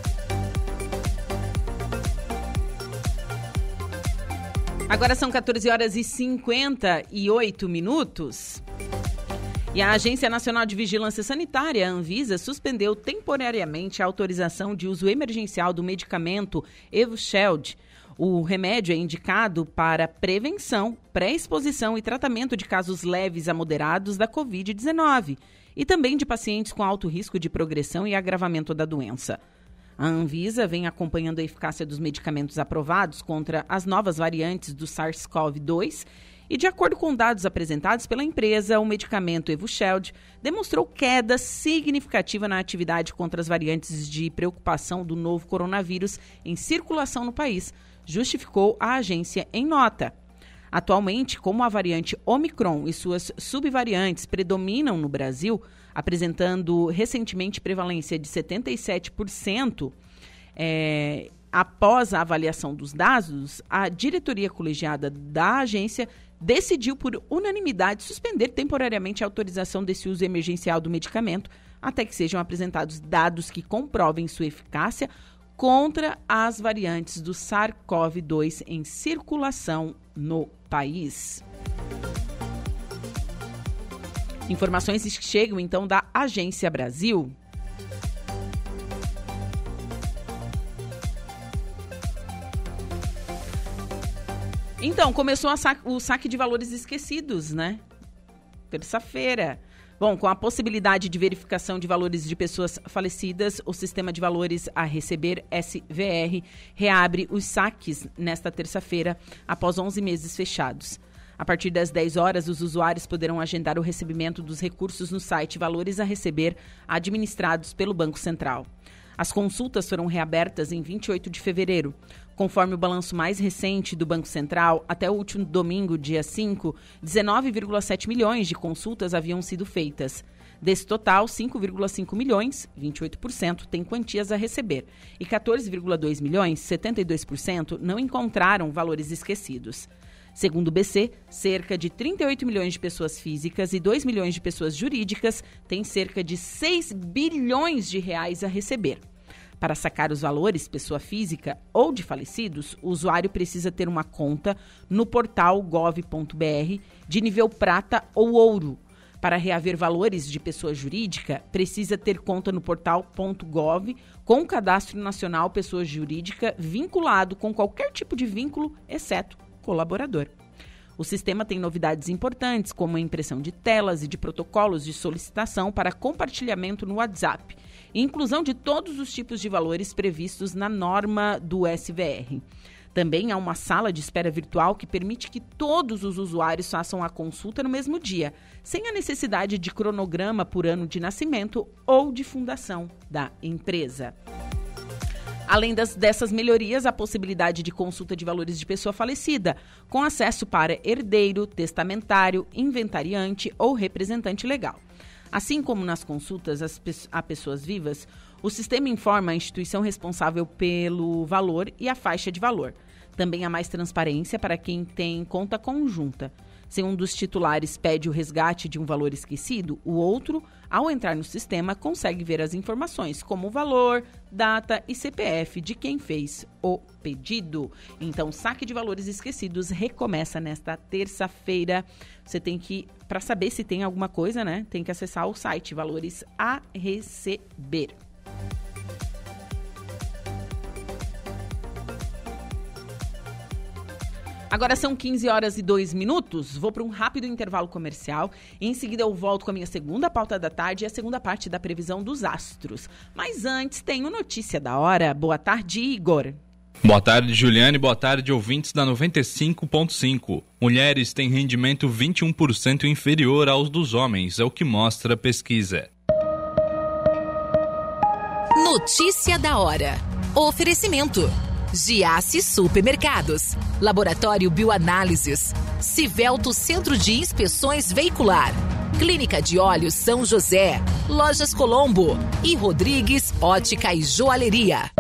Agora são 14 horas e 58 minutos. E a Agência Nacional de Vigilância Sanitária, Anvisa, suspendeu temporariamente a autorização de uso emergencial do medicamento Evusheld. O remédio é indicado para prevenção, pré-exposição e tratamento de casos leves a moderados da Covid-19 e também de pacientes com alto risco de progressão e agravamento da doença. A Anvisa vem acompanhando a eficácia dos medicamentos aprovados contra as novas variantes do SARS-CoV-2 e, de acordo com dados apresentados pela empresa, o medicamento Evusheld demonstrou queda significativa na atividade contra as variantes de preocupação do novo coronavírus em circulação no país, justificou a agência em nota. Atualmente, como a variante Omicron e suas subvariantes predominam no Brasil, apresentando recentemente prevalência de 77%, é, após a avaliação dos dados, a diretoria colegiada da agência decidiu por unanimidade suspender temporariamente a autorização desse uso emergencial do medicamento até que sejam apresentados dados que comprovem sua eficácia contra as variantes do SARS-CoV-2 em circulação no país. Informações que chegam então da Agência Brasil. Então, começou sa o saque de valores esquecidos, né? Terça-feira. Bom, com a possibilidade de verificação de valores de pessoas falecidas, o Sistema de Valores a Receber, SVR, reabre os saques nesta terça-feira, após 11 meses fechados. A partir das 10 horas, os usuários poderão agendar o recebimento dos recursos no site Valores a Receber, administrados pelo Banco Central. As consultas foram reabertas em 28 de fevereiro. Conforme o balanço mais recente do Banco Central, até o último domingo, dia 5, 19,7 milhões de consultas haviam sido feitas. Desse total, 5,5 milhões, 28%, têm quantias a receber e 14,2 milhões, 72%, não encontraram valores esquecidos. Segundo o BC, cerca de 38 milhões de pessoas físicas e 2 milhões de pessoas jurídicas têm cerca de 6 bilhões de reais a receber. Para sacar os valores, pessoa física ou de falecidos, o usuário precisa ter uma conta no portal gov.br de nível prata ou ouro. Para reaver valores de pessoa jurídica, precisa ter conta no portal.gov com cadastro nacional pessoa jurídica vinculado com qualquer tipo de vínculo, exceto colaborador. O sistema tem novidades importantes, como a impressão de telas e de protocolos de solicitação para compartilhamento no WhatsApp, e inclusão de todos os tipos de valores previstos na norma do SVR. Também há uma sala de espera virtual que permite que todos os usuários façam a consulta no mesmo dia, sem a necessidade de cronograma por ano de nascimento ou de fundação da empresa. Além das, dessas melhorias, a possibilidade de consulta de valores de pessoa falecida, com acesso para herdeiro, testamentário, inventariante ou representante legal. Assim como nas consultas a pessoas vivas, o sistema informa a instituição responsável pelo valor e a faixa de valor. Também há mais transparência para quem tem conta conjunta. Se um dos titulares pede o resgate de um valor esquecido, o outro, ao entrar no sistema, consegue ver as informações, como o valor, data e CPF de quem fez o pedido. Então, saque de valores esquecidos recomeça nesta terça-feira. Você tem que, para saber se tem alguma coisa, né? Tem que acessar o site Valores a Receber. Agora são 15 horas e 2 minutos. Vou para um rápido intervalo comercial. Em seguida, eu volto com a minha segunda pauta da tarde e a segunda parte da previsão dos astros. Mas antes, tenho notícia da hora. Boa tarde, Igor. Boa tarde, Juliane. Boa tarde, ouvintes da 95.5. Mulheres têm rendimento 21% inferior aos dos homens, é o que mostra a pesquisa. Notícia da hora. Oferecimento. Giasse Supermercados, Laboratório Bioanálises, Civelto Centro de Inspeções Veicular, Clínica de Olhos São José, Lojas Colombo. E Rodrigues Ótica e Joalheria.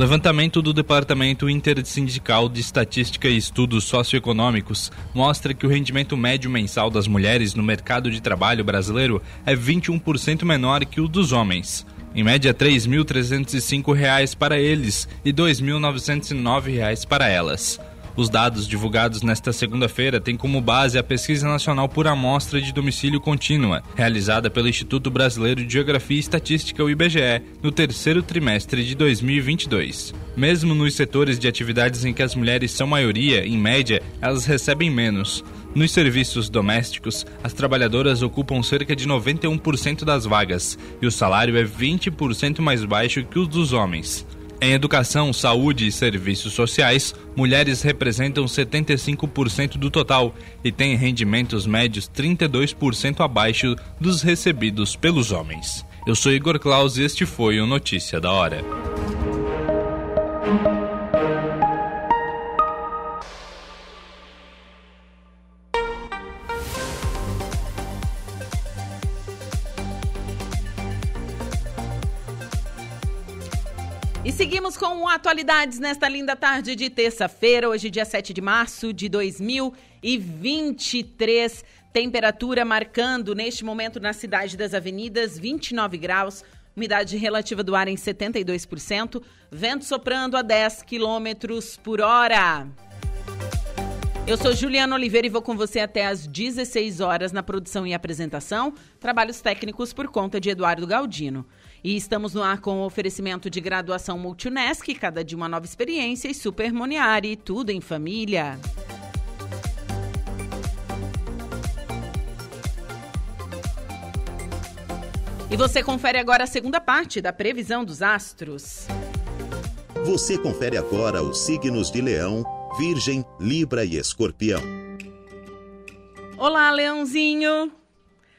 Levantamento do Departamento Intersindical de Estatística e Estudos Socioeconômicos mostra que o rendimento médio mensal das mulheres no mercado de trabalho brasileiro é 21% menor que o dos homens. Em média R$ 3.305 para eles e R$ 2.909 para elas. Os dados divulgados nesta segunda-feira têm como base a Pesquisa Nacional por Amostra de Domicílio Contínua, realizada pelo Instituto Brasileiro de Geografia e Estatística, o IBGE, no terceiro trimestre de 2022. Mesmo nos setores de atividades em que as mulheres são maioria, em média, elas recebem menos. Nos serviços domésticos, as trabalhadoras ocupam cerca de 91% das vagas e o salário é 20% mais baixo que o dos homens. Em educação, saúde e serviços sociais, mulheres representam 75% do total e têm rendimentos médios 32% abaixo dos recebidos pelos homens. Eu sou Igor Claus e este foi o Notícia da Hora. Com atualidades nesta linda tarde de terça-feira, hoje dia 7 de março de 2023. Temperatura marcando neste momento na cidade das avenidas 29 graus, umidade relativa do ar em 72%, vento soprando a 10 quilômetros por hora. Eu sou Juliana Oliveira e vou com você até às 16 horas na produção e apresentação, trabalhos técnicos por conta de Eduardo Galdino. E estamos no ar com o oferecimento de graduação Multunesc, cada dia uma nova experiência e Super Moniari, tudo em família. E você confere agora a segunda parte da previsão dos astros. Você confere agora os signos de Leão, Virgem, Libra e Escorpião. Olá, Leãozinho!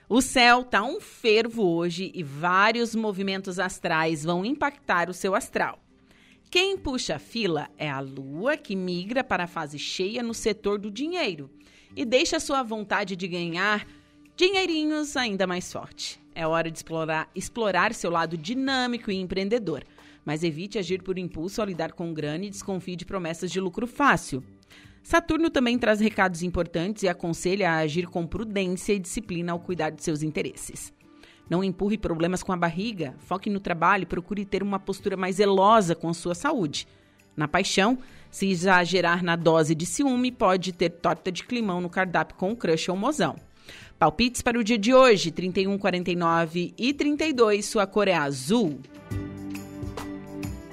O céu tá um fervo hoje e vários movimentos astrais vão impactar o seu astral. Quem puxa a fila é a lua, que migra para a fase cheia no setor do dinheiro e deixa sua vontade de ganhar dinheirinhos ainda mais forte. É hora de explorar, explorar seu lado dinâmico e empreendedor, mas evite agir por impulso ao lidar com grana e desconfie de promessas de lucro fácil. Saturno também traz recados importantes e aconselha a agir com prudência e disciplina ao cuidar de seus interesses. Não empurre problemas com a barriga, foque no trabalho e procure ter uma postura mais zelosa com a sua saúde. Na paixão, se exagerar na dose de ciúme, pode ter torta de climão no cardápio com o crush ou mozão. Palpites para o dia de hoje, 31, 49 e 32, sua cor é azul.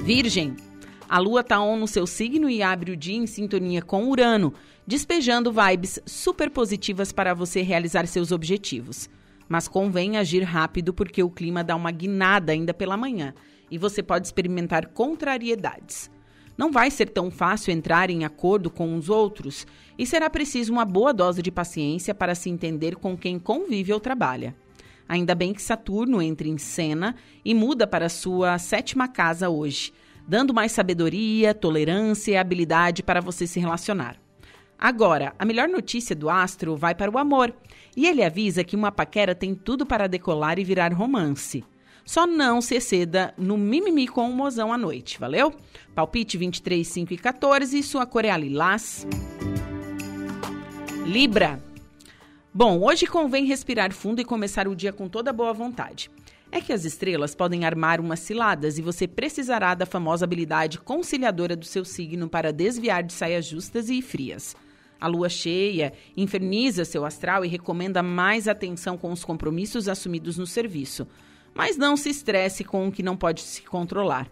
Virgem, a lua tá on no seu signo e abre o dia em sintonia com Urano, despejando vibes super positivas para você realizar seus objetivos. Mas convém agir rápido porque o clima dá uma guinada ainda pela manhã e você pode experimentar contrariedades. Não vai ser tão fácil entrar em acordo com os outros e será preciso uma boa dose de paciência para se entender com quem convive ou trabalha. Ainda bem que Saturno entra em cena e muda para sua sétima casa hoje dando mais sabedoria, tolerância e habilidade para você se relacionar. Agora, a melhor notícia do astro vai para o amor, e ele avisa que uma paquera tem tudo para decolar e virar romance. Só não se exceda no mimimi com o mozão à noite, valeu? Palpite 23, 5 e 14, sua cor é a lilás. Libra. Bom, hoje convém respirar fundo e começar o dia com toda boa vontade é que as estrelas podem armar umas ciladas e você precisará da famosa habilidade conciliadora do seu signo para desviar de saias justas e frias. A lua cheia inferniza seu astral e recomenda mais atenção com os compromissos assumidos no serviço. Mas não se estresse com o que não pode se controlar.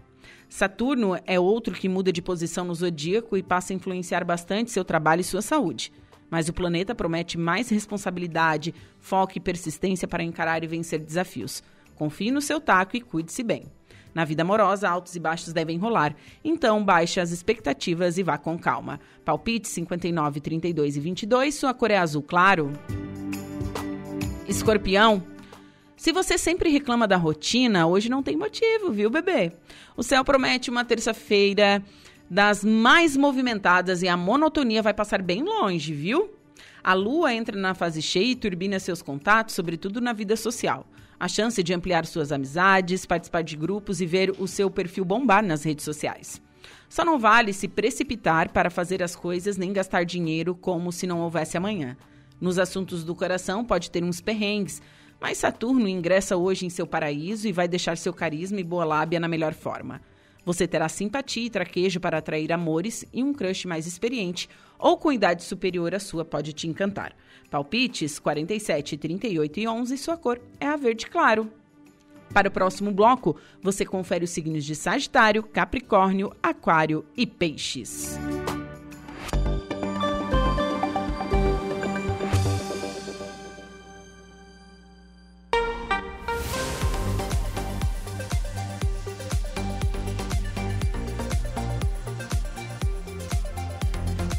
Saturno é outro que muda de posição no zodíaco e passa a influenciar bastante seu trabalho e sua saúde. Mas o planeta promete mais responsabilidade, foco e persistência para encarar e vencer desafios. Confie no seu taco e cuide-se bem. Na vida amorosa, altos e baixos devem rolar, então baixe as expectativas e vá com calma. Palpite 59, 32 e 22, sua cor é azul claro. Escorpião, se você sempre reclama da rotina, hoje não tem motivo, viu, bebê? O céu promete uma terça-feira das mais movimentadas e a monotonia vai passar bem longe, viu? A lua entra na fase cheia e turbina seus contatos, sobretudo na vida social a chance de ampliar suas amizades, participar de grupos e ver o seu perfil bombar nas redes sociais. Só não vale se precipitar para fazer as coisas nem gastar dinheiro como se não houvesse amanhã. Nos assuntos do coração pode ter uns perrengues, Mas Saturno ingressa hoje em seu paraíso e vai deixar seu carisma e boa lábia na melhor forma. Você terá simpatia e traquejo para atrair amores e um crush mais experiente ou com idade superior à sua pode te encantar. Palpites 47, 38 e 11, sua cor é a verde claro. Para o próximo bloco, você confere os signos de Sagitário, Capricórnio, Aquário e Peixes.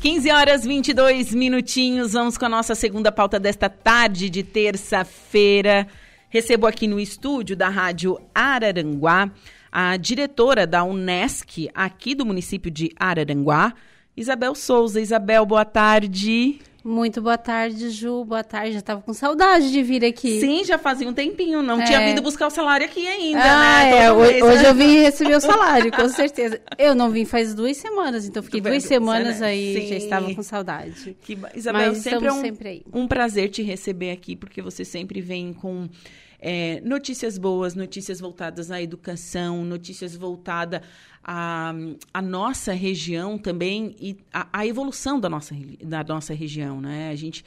15 horas 22 minutinhos. Vamos com a nossa segunda pauta desta tarde de terça-feira. Recebo aqui no estúdio da Rádio Araranguá a diretora da Unesc, aqui do município de Araranguá, Isabel Souza. Isabel, boa tarde. Muito boa tarde, Ju. Boa tarde. Já estava com saudade de vir aqui. Sim, já fazia um tempinho. Não é. tinha vindo buscar o salário aqui ainda, ah, né? É. Hoje, hoje eu vim receber o salário, com certeza. Eu não vim faz duas semanas, então fiquei duas semanas aí, Sim. já estava com saudade. Que, Isabel, Mas sempre é um, sempre aí. um prazer te receber aqui, porque você sempre vem com é, notícias boas, notícias voltadas à educação, notícias voltadas à, à nossa região também e à, à, evolução da nossa, da nossa região. Né? A gente.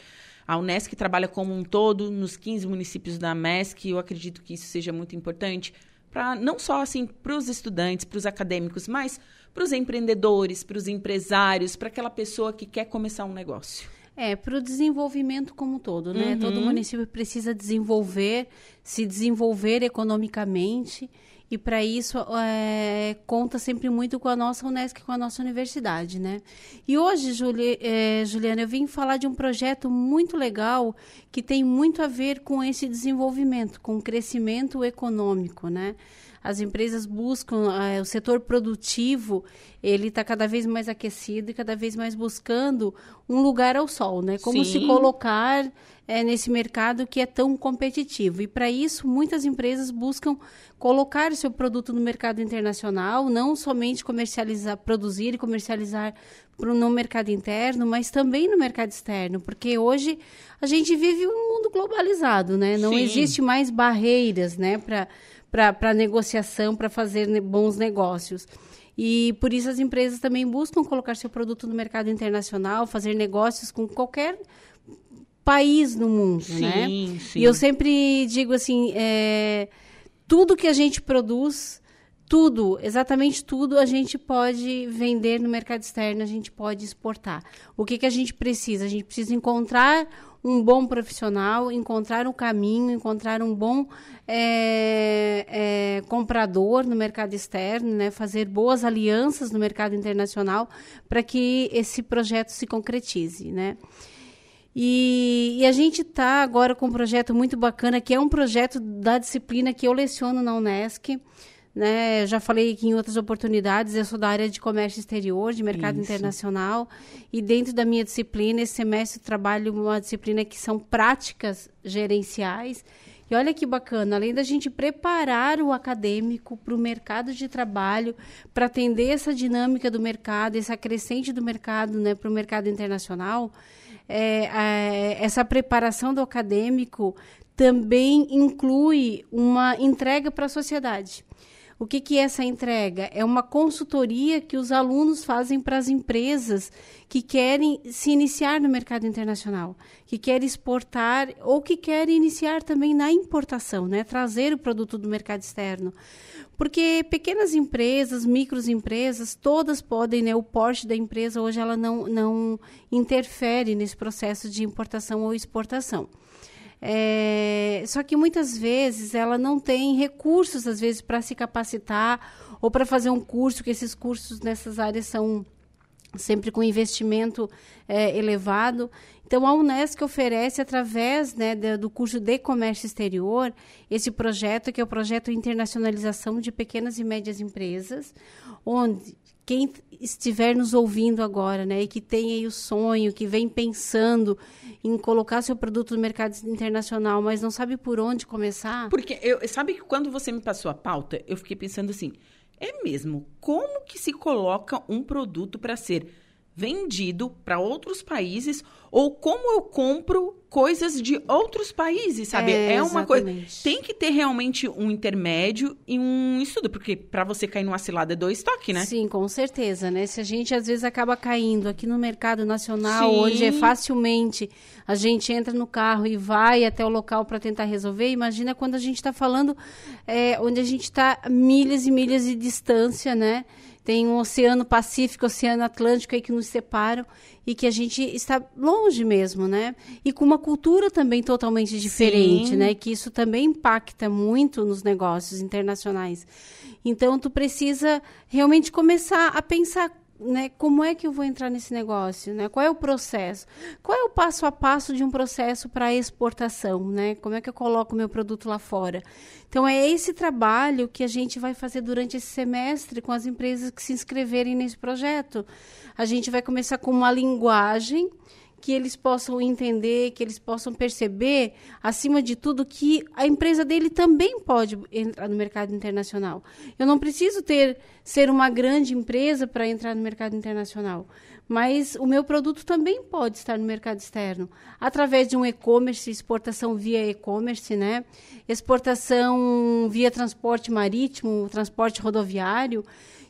A Unesc trabalha como um todo nos 15 municípios da MESC eu acredito que isso seja muito importante para não só assim para os estudantes, para os acadêmicos, mas para os empreendedores, para os empresários, para aquela pessoa que quer começar um negócio. É, para o desenvolvimento como um todo, né? Uhum. Todo município precisa desenvolver, se desenvolver economicamente e para isso é, conta sempre muito com a nossa Unesc, com a nossa universidade, né? E hoje, Juli, é, Juliana, eu vim falar de um projeto muito legal que tem muito a ver com esse desenvolvimento, com o crescimento econômico, né? As empresas buscam, uh, o setor produtivo, ele está cada vez mais aquecido e cada vez mais buscando um lugar ao sol, né? Como Sim. se colocar é, nesse mercado que é tão competitivo. E para isso, muitas empresas buscam colocar seu produto no mercado internacional, não somente comercializar, produzir e comercializar no mercado interno, mas também no mercado externo, porque hoje a gente vive um mundo globalizado, né? Não Sim. existe mais barreiras, né, para para negociação, para fazer bons negócios. E por isso as empresas também buscam colocar seu produto no mercado internacional, fazer negócios com qualquer país no mundo, sim, né? Sim. E eu sempre digo assim, é, tudo que a gente produz, tudo, exatamente tudo, a gente pode vender no mercado externo, a gente pode exportar. O que, que a gente precisa? A gente precisa encontrar um bom profissional, encontrar um caminho, encontrar um bom é, é, comprador no mercado externo, né? fazer boas alianças no mercado internacional para que esse projeto se concretize. Né? E, e, a gente está agora com um projeto muito bacana, que é um projeto da disciplina que eu leciono na Unesc, né? Já falei aqui em outras oportunidades, eu sou da área de comércio exterior, de mercado Isso. internacional, e dentro da minha disciplina, esse semestre trabalho uma disciplina que são práticas gerenciais. E olha que bacana, além da gente preparar o acadêmico para o mercado de trabalho, para atender essa dinâmica do mercado, essa crescente do mercado né, para o mercado internacional, é, é, essa preparação do acadêmico também inclui uma entrega para a sociedade. O que, que é essa entrega? É uma consultoria que os alunos fazem para as empresas que querem se iniciar no mercado internacional, que querem exportar ou que querem iniciar também na importação, né? trazer o produto do mercado externo. Porque pequenas empresas, microempresas, todas podem, né? o porte da empresa hoje ela não, não interfere nesse processo de importação ou exportação. É, só que muitas vezes ela não tem recursos, às vezes, para se capacitar ou para fazer um curso, que esses cursos nessas áreas são sempre com investimento é, elevado. Então, a Unesc oferece, através né, do curso de comércio exterior, esse projeto, que é o projeto Internacionalização de Pequenas e Médias Empresas, onde quem estiver nos ouvindo agora, né, e que tem aí o sonho, que vem pensando em colocar seu produto no mercado internacional, mas não sabe por onde começar. Porque eu sabe que quando você me passou a pauta, eu fiquei pensando assim, é mesmo, como que se coloca um produto para ser vendido para outros países ou como eu compro coisas de outros países, sabe? É, é uma coisa. Tem que ter realmente um intermédio e um estudo, porque para você cair numa cilada é dois toques, né? Sim, com certeza, né? Se a gente às vezes acaba caindo aqui no mercado nacional, Sim. hoje é facilmente a gente entra no carro e vai até o local para tentar resolver. Imagina quando a gente está falando é, onde a gente está milhas e milhas de distância, né? Tem um Oceano Pacífico, Oceano Atlântico aí que nos separam e que a gente está longe mesmo, né? E com uma cultura também totalmente diferente, Sim. né? Que isso também impacta muito nos negócios internacionais. Então, tu precisa realmente começar a pensar né, como é que eu vou entrar nesse negócio, né? Qual é o processo? Qual é o passo a passo de um processo para exportação, né? Como é que eu coloco meu produto lá fora? Então é esse trabalho que a gente vai fazer durante esse semestre com as empresas que se inscreverem nesse projeto. A gente vai começar com uma linguagem que eles possam entender, que eles possam perceber, acima de tudo, que a empresa dele também pode entrar no mercado internacional. Eu não preciso ter ser uma grande empresa para entrar no mercado internacional, mas o meu produto também pode estar no mercado externo, através de um e-commerce, exportação via e-commerce, né? Exportação via transporte marítimo, transporte rodoviário.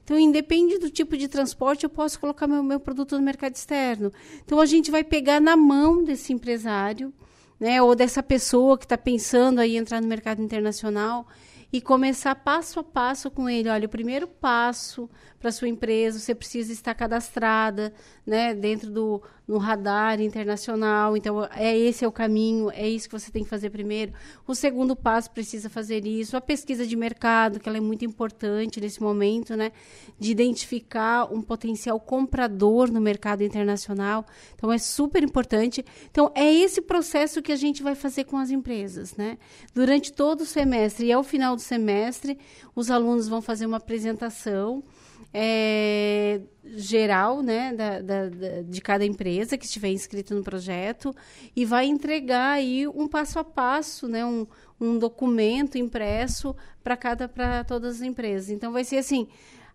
Então, independe do tipo de transporte, eu posso colocar meu, meu produto no mercado externo. Então, a gente vai pegar na mão desse empresário, né, ou dessa pessoa que está pensando aí entrar no mercado internacional e começar passo a passo com ele. Olha, o primeiro passo para sua empresa, você precisa estar cadastrada, né, dentro do no radar internacional. Então, é esse é o caminho, é isso que você tem que fazer primeiro. O segundo passo precisa fazer isso. A pesquisa de mercado, que ela é muito importante nesse momento, né, de identificar um potencial comprador no mercado internacional. Então, é super importante. Então, é esse processo que a gente vai fazer com as empresas, né? Durante todo o semestre e ao final do semestre, os alunos vão fazer uma apresentação é, geral né, da, da, da, de cada empresa que estiver inscrito no projeto e vai entregar aí um passo a passo, né, um, um documento impresso para cada para todas as empresas. Então vai ser assim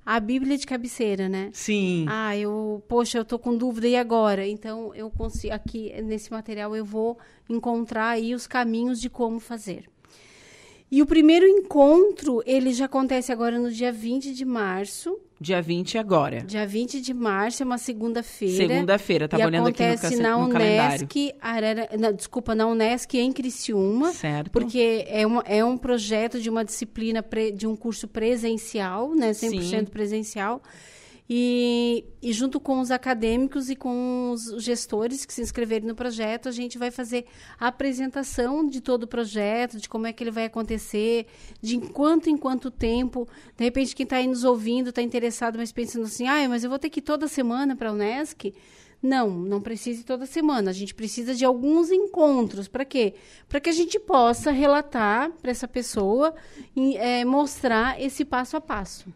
a Bíblia de cabeceira, né? Sim. Ah, eu, poxa, eu tô com dúvida e agora? Então eu consigo aqui nesse material eu vou encontrar aí os caminhos de como fazer. E o primeiro encontro, ele já acontece agora no dia 20 de março. Dia 20 agora. Dia 20 de março, é uma segunda-feira. Segunda-feira, tá olhando aqui no, acontece na no Unesc, Arara, na, desculpa, na Unesc em Criciúma. Certo. Porque é, uma, é um projeto de uma disciplina, pre, de um curso presencial, né? 100% Sim. presencial. E, e, junto com os acadêmicos e com os gestores que se inscreverem no projeto, a gente vai fazer a apresentação de todo o projeto, de como é que ele vai acontecer, de enquanto em quanto tempo. De repente, quem está aí nos ouvindo está interessado, mas pensando assim, ah, mas eu vou ter que ir toda semana para a Unesc. Não, não precisa ir toda semana. A gente precisa de alguns encontros. Para quê? Para que a gente possa relatar para essa pessoa e é, mostrar esse passo a passo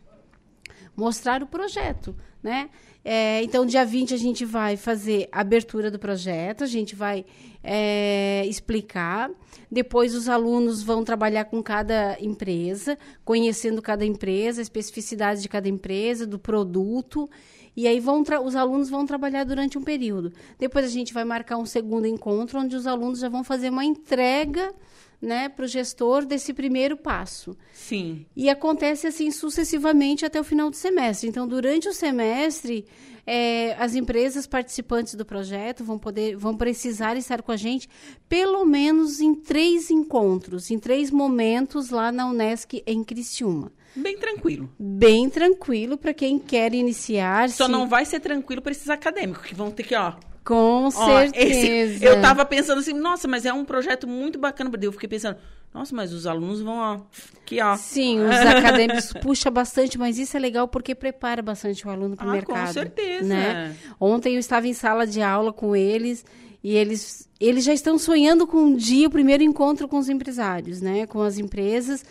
mostrar o projeto, né? É, então, dia 20 a gente vai fazer a abertura do projeto, a gente vai é, explicar. Depois, os alunos vão trabalhar com cada empresa, conhecendo cada empresa, a especificidade de cada empresa, do produto. E aí vão os alunos vão trabalhar durante um período. Depois a gente vai marcar um segundo encontro, onde os alunos já vão fazer uma entrega né, para o gestor desse primeiro passo. Sim. E acontece assim sucessivamente até o final do semestre. Então, durante o semestre, é, as empresas participantes do projeto vão poder, vão precisar estar com a gente pelo menos em três encontros, em três momentos lá na Unesc em Criciúma. Bem tranquilo. Bem tranquilo para quem quer iniciar. Só não vai ser tranquilo para esses acadêmicos que vão ter que, ó, com Ó, certeza. Esse, eu tava pensando assim, nossa, mas é um projeto muito bacana. Eu fiquei pensando, nossa, mas os alunos vão, ó, aqui, ó. Sim, os acadêmicos puxa bastante, mas isso é legal porque prepara bastante o aluno para o ah, mercado. Com certeza. Né? Ontem eu estava em sala de aula com eles e eles, eles já estão sonhando com um dia o primeiro encontro com os empresários, né? Com as empresas,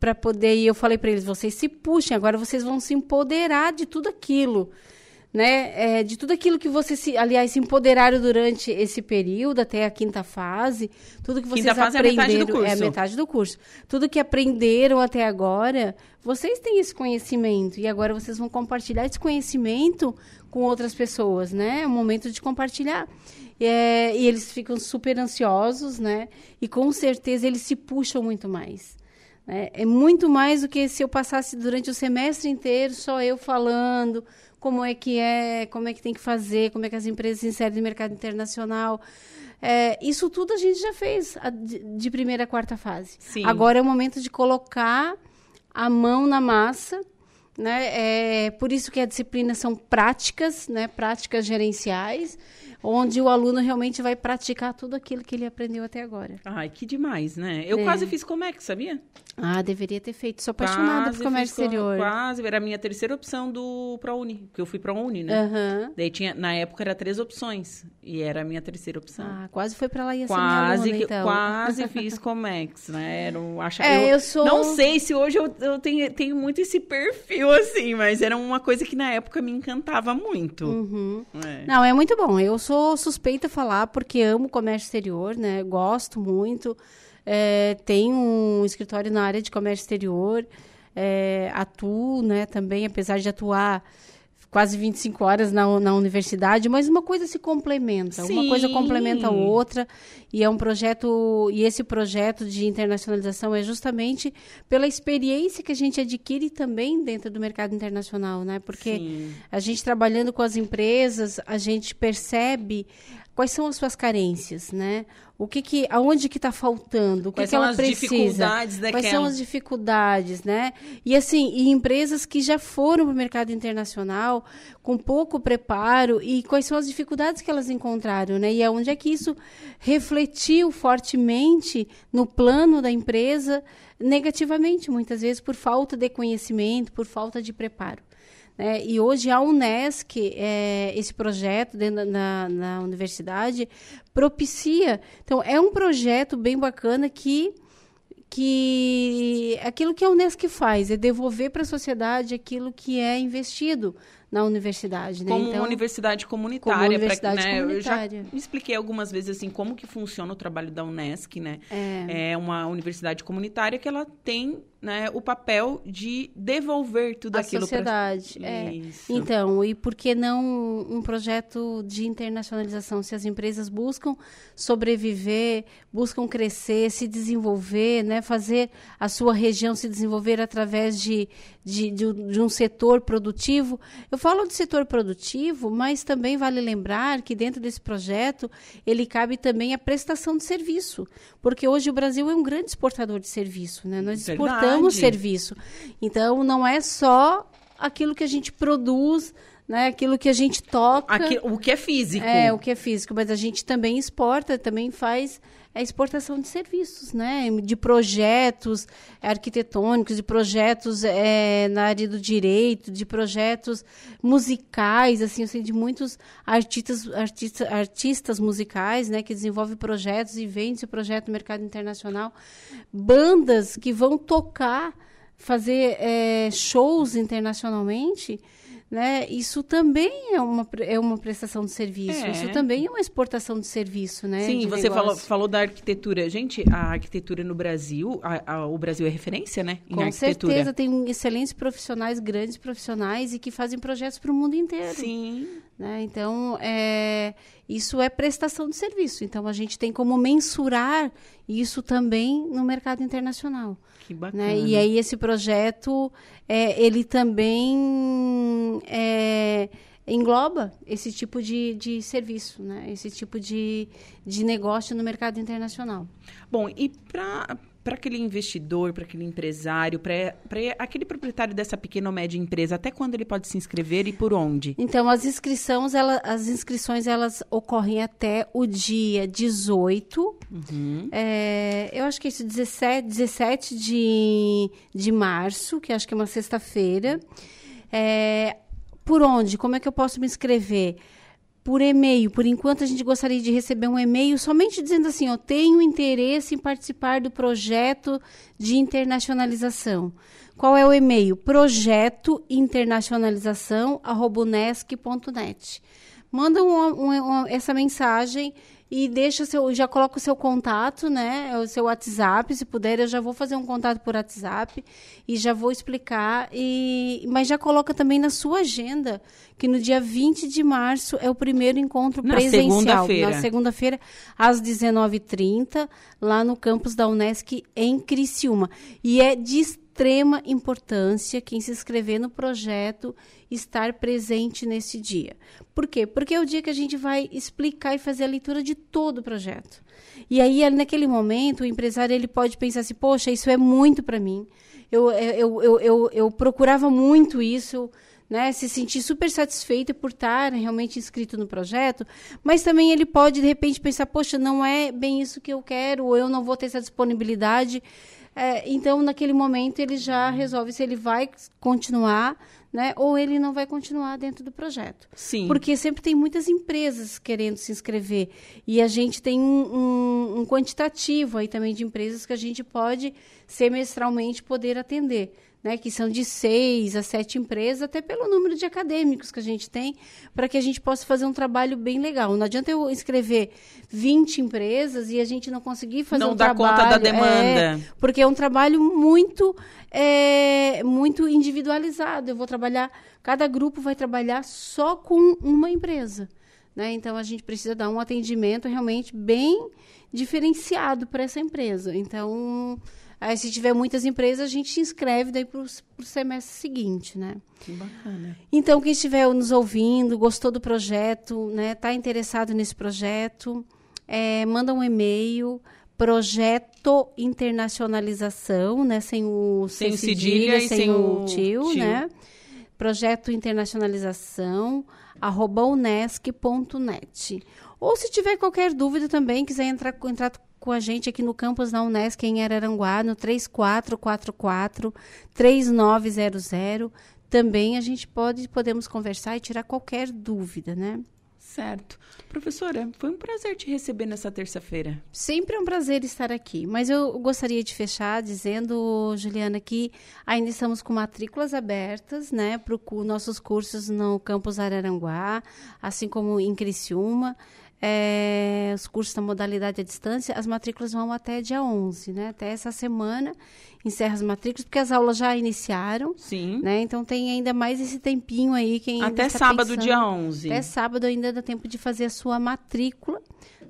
para poder. E eu falei para eles: vocês se puxem, agora vocês vão se empoderar de tudo aquilo né, é, de tudo aquilo que você se, aliás, se empoderaram durante esse período até a quinta fase, tudo que vocês quinta fase aprenderam é a metade do curso. é a metade do curso. Tudo que aprenderam até agora, vocês têm esse conhecimento e agora vocês vão compartilhar esse conhecimento com outras pessoas, né? É o momento de compartilhar. É, e eles ficam super ansiosos, né? E com certeza eles se puxam muito mais. Né? É muito mais do que se eu passasse durante o semestre inteiro só eu falando como é que é, como é que tem que fazer, como é que as empresas se inserem no mercado internacional. É, isso tudo a gente já fez a, de, primeira a quarta fase. Sim. Agora é o momento de colocar a mão na massa. Né? É, por isso que as disciplinas são práticas, né? práticas gerenciais onde o aluno realmente vai praticar tudo aquilo que ele aprendeu até agora. Ai, que demais, né? Eu É. quase fiz Comex, sabia? Ah, deveria ter feito. Sou apaixonada Quase por comércio fiz exterior. Quase, era a minha terceira opção do ProUni, porque eu fui ProUni, né? Aham. Daí tinha, na época era três opções, e era a minha terceira opção. Ah, quase foi pra lá e Quase, aluna, que, então. quase fiz Comex, né? Era um, acha, É, eu sou- Não sei se hoje eu, eu tenho, tenho muito esse perfil, assim, mas era uma coisa que na época me encantava muito. Uhum. É. Não, é muito bom. Eu sou suspeita a falar porque amo comércio exterior, né? Gosto muito. É, tenho um escritório na área de comércio exterior. É, atuo, né? Também, apesar de atuar quase 25 horas na, na universidade, mas uma coisa se complementa, uma coisa Sim. complementa a outra, e é um projeto, e esse projeto de internacionalização é justamente pela experiência que a gente adquire também dentro do mercado internacional, né? Porque Sim. a gente trabalhando com as empresas, a gente percebe quais são as suas carências, né? O que que, aonde que está faltando? O que, Quais que são ela as precisa? dificuldades Quais daquela? são as dificuldades, né? E assim, e empresas que já foram para o mercado internacional com pouco preparo e quais são as dificuldades que elas encontraram, né? E aonde é que isso refletiu fortemente no plano da empresa negativamente, muitas vezes por falta de conhecimento, por falta de preparo. Né? e hoje a Unesc, é, esse projeto dentro da, na, universidade, propicia. Então, é um projeto bem bacana que que aquilo que a Unesc faz é devolver para a sociedade aquilo que é investido na universidade, né? Como então, uma universidade comunitária. como pra- universidade né, comunitária. Eu já expliquei algumas vezes assim como que funciona o trabalho da Unesc, né? É. É uma universidade comunitária que ela tem né, o papel de devolver tudo a aquilo pra- sociedade. é. Isso. Então, e por que não um projeto de internacionalização? Se as empresas buscam sobreviver, buscam crescer, se desenvolver, né, fazer a sua região se desenvolver através de, de, de, um- de um setor produtivo. Eu falo de setor produtivo, mas também vale lembrar que dentro desse projeto ele cabe também a prestação de serviço, porque hoje o Brasil é um grande exportador de serviço, né? Nós Verdade. Exportamos serviço. Então, não é só aquilo que a gente produz, né? aquilo que a gente toca. Aqui- o que é físico. É, o que é físico, mas a gente também exporta, também faz a exportação de serviços, né? De projetos arquitetônicos, de projetos é, na área do direito, de projetos musicais, assim, eu sei de muitos artistas, artistas, artistas musicais, né? Que desenvolvem projetos e vendem esse projeto no mercado internacional. Bandas que vão tocar, fazer é, shows internacionalmente, né? Isso também é uma, é uma prestação de serviço. É. Isso também é uma exportação de serviço, né? Sim, você falou, falou da arquitetura. Gente, a arquitetura no Brasil, a- a- o Brasil é referência, né? Em Com arquitetura. certeza, tem excelentes profissionais, grandes profissionais e que fazem projetos para o mundo inteiro. Sim. Né? Então, é, isso é prestação de serviço. Então, a gente tem como mensurar isso também no mercado internacional. Que bacana. Né? E aí esse projeto, é, ele também é, engloba esse tipo de, de serviço, né? esse tipo de, de negócio no mercado internacional. Bom, e para para aquele investidor, para aquele empresário, para aquele proprietário dessa pequena ou média empresa, até quando ele pode se inscrever e por onde? Então, as inscrições, ela, as inscrições elas ocorrem até o dia 18. Uhum. É, eu acho que é esse 17, 17 de, de março, que acho que é uma sexta-feira. É, por onde? Como é que eu posso me inscrever? Por e-mail. Por enquanto, a gente gostaria de receber um e-mail somente dizendo assim: eu tenho interesse em participar do projeto de internacionalização. Qual é o e-mail? Projeto internacionalização@unesc.net. Manda um, um, essa mensagem e deixa seu, já coloca o seu contato, né? O seu WhatsApp, se puder, eu já vou fazer um contato por WhatsApp e já vou explicar. E, mas já coloca também na sua agenda que no dia 20 de março é o primeiro encontro na presencial. Segunda-feira. Na segunda-feira, às 19h30, lá no campus da Unesc em Criciúma. E é de extrema importância quem se inscrever no projeto estar presente nesse dia. Por quê? Porque é o dia que a gente vai explicar e fazer a leitura de todo o projeto. E aí, naquele momento, o empresário ele pode pensar assim: poxa, isso é muito para mim. Eu, eu, eu, eu, eu procurava muito isso. Né, se sentir super satisfeito por estar realmente inscrito no projeto, mas também ele pode, de repente, pensar, poxa, não é bem isso que eu quero, ou eu não vou ter essa disponibilidade. É, então, naquele momento, ele já resolve se ele vai continuar né? Ou ele não vai continuar dentro do projeto. Sim. Porque sempre tem muitas empresas querendo se inscrever. E a gente tem um, um, um quantitativo aí também de empresas que a gente pode semestralmente poder atender né, que são de seis a sete empresas, até pelo número de acadêmicos que a gente tem, para que a gente possa fazer um trabalho bem legal. Não adianta eu inscrever 20 empresas e a gente não conseguir fazer não um dá trabalho. conta da demanda. É, porque é um trabalho muito, é, muito individualizado. Eu vou trabalhar, cada grupo vai trabalhar só com uma empresa. Né? Então a gente precisa dar um atendimento realmente bem diferenciado para essa empresa. Então Aí, se tiver muitas empresas, a gente se inscreve daí para o semestre seguinte, né? Que bacana. Então, quem estiver nos ouvindo, gostou do projeto, né? Está interessado nesse projeto, é, manda um e-mail projeto internacionalização, né? Sem o sem, sem cedilha, sem, sem o tio, tio, né? Projeto internacionalização arroba unesc.net. Ou se tiver qualquer dúvida também, quiser entrar, entrar com a gente aqui no campus da Unesc em Araranguá, no 3444 3900. Também a gente pode podemos conversar e tirar qualquer dúvida, né? Certo. Professora, foi um prazer te receber nessa terça-feira. Sempre é um prazer estar aqui. Mas eu gostaria de fechar dizendo, Juliana, que ainda estamos com matrículas abertas, né, para nossos cursos no campus Araranguá, assim como em Criciúma é, os cursos da modalidade à distância, as matrículas vão até dia 11, né? Até essa semana encerra as matrículas, porque as aulas já iniciaram. Sim. Né? Então tem ainda mais esse tempinho aí. Quem até sábado, pensando, dia 11. Até sábado ainda dá tempo de fazer a sua matrícula.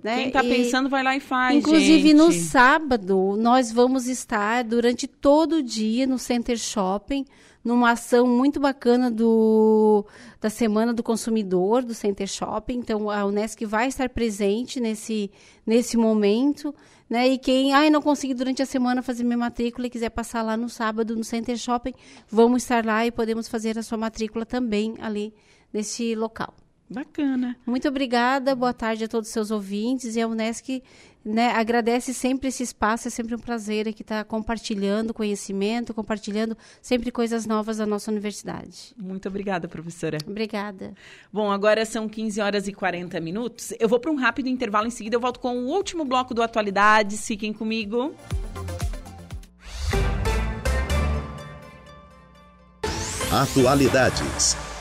Né? Quem está pensando vai lá e faz. Inclusive gente. no sábado nós vamos estar durante todo o dia no Center Shopping numa ação muito bacana do, da Semana do Consumidor, do Center Shopping. Então, a Unesc vai estar presente nesse, nesse momento. Né? E quem ai, não conseguir durante a semana fazer minha matrícula e quiser passar lá no sábado no Center Shopping, vamos estar lá e podemos fazer a sua matrícula também ali nesse local. Bacana. Muito obrigada, boa tarde a todos os seus ouvintes. E a Unesc né, agradece sempre esse espaço, é sempre um prazer aqui estar compartilhando conhecimento, compartilhando sempre coisas novas da nossa universidade. Muito obrigada, professora. Obrigada. Bom, agora são 15 horas e 40 minutos. Eu vou para um rápido intervalo, em seguida eu volto com o último bloco do Atualidades. Fiquem comigo. Atualidades.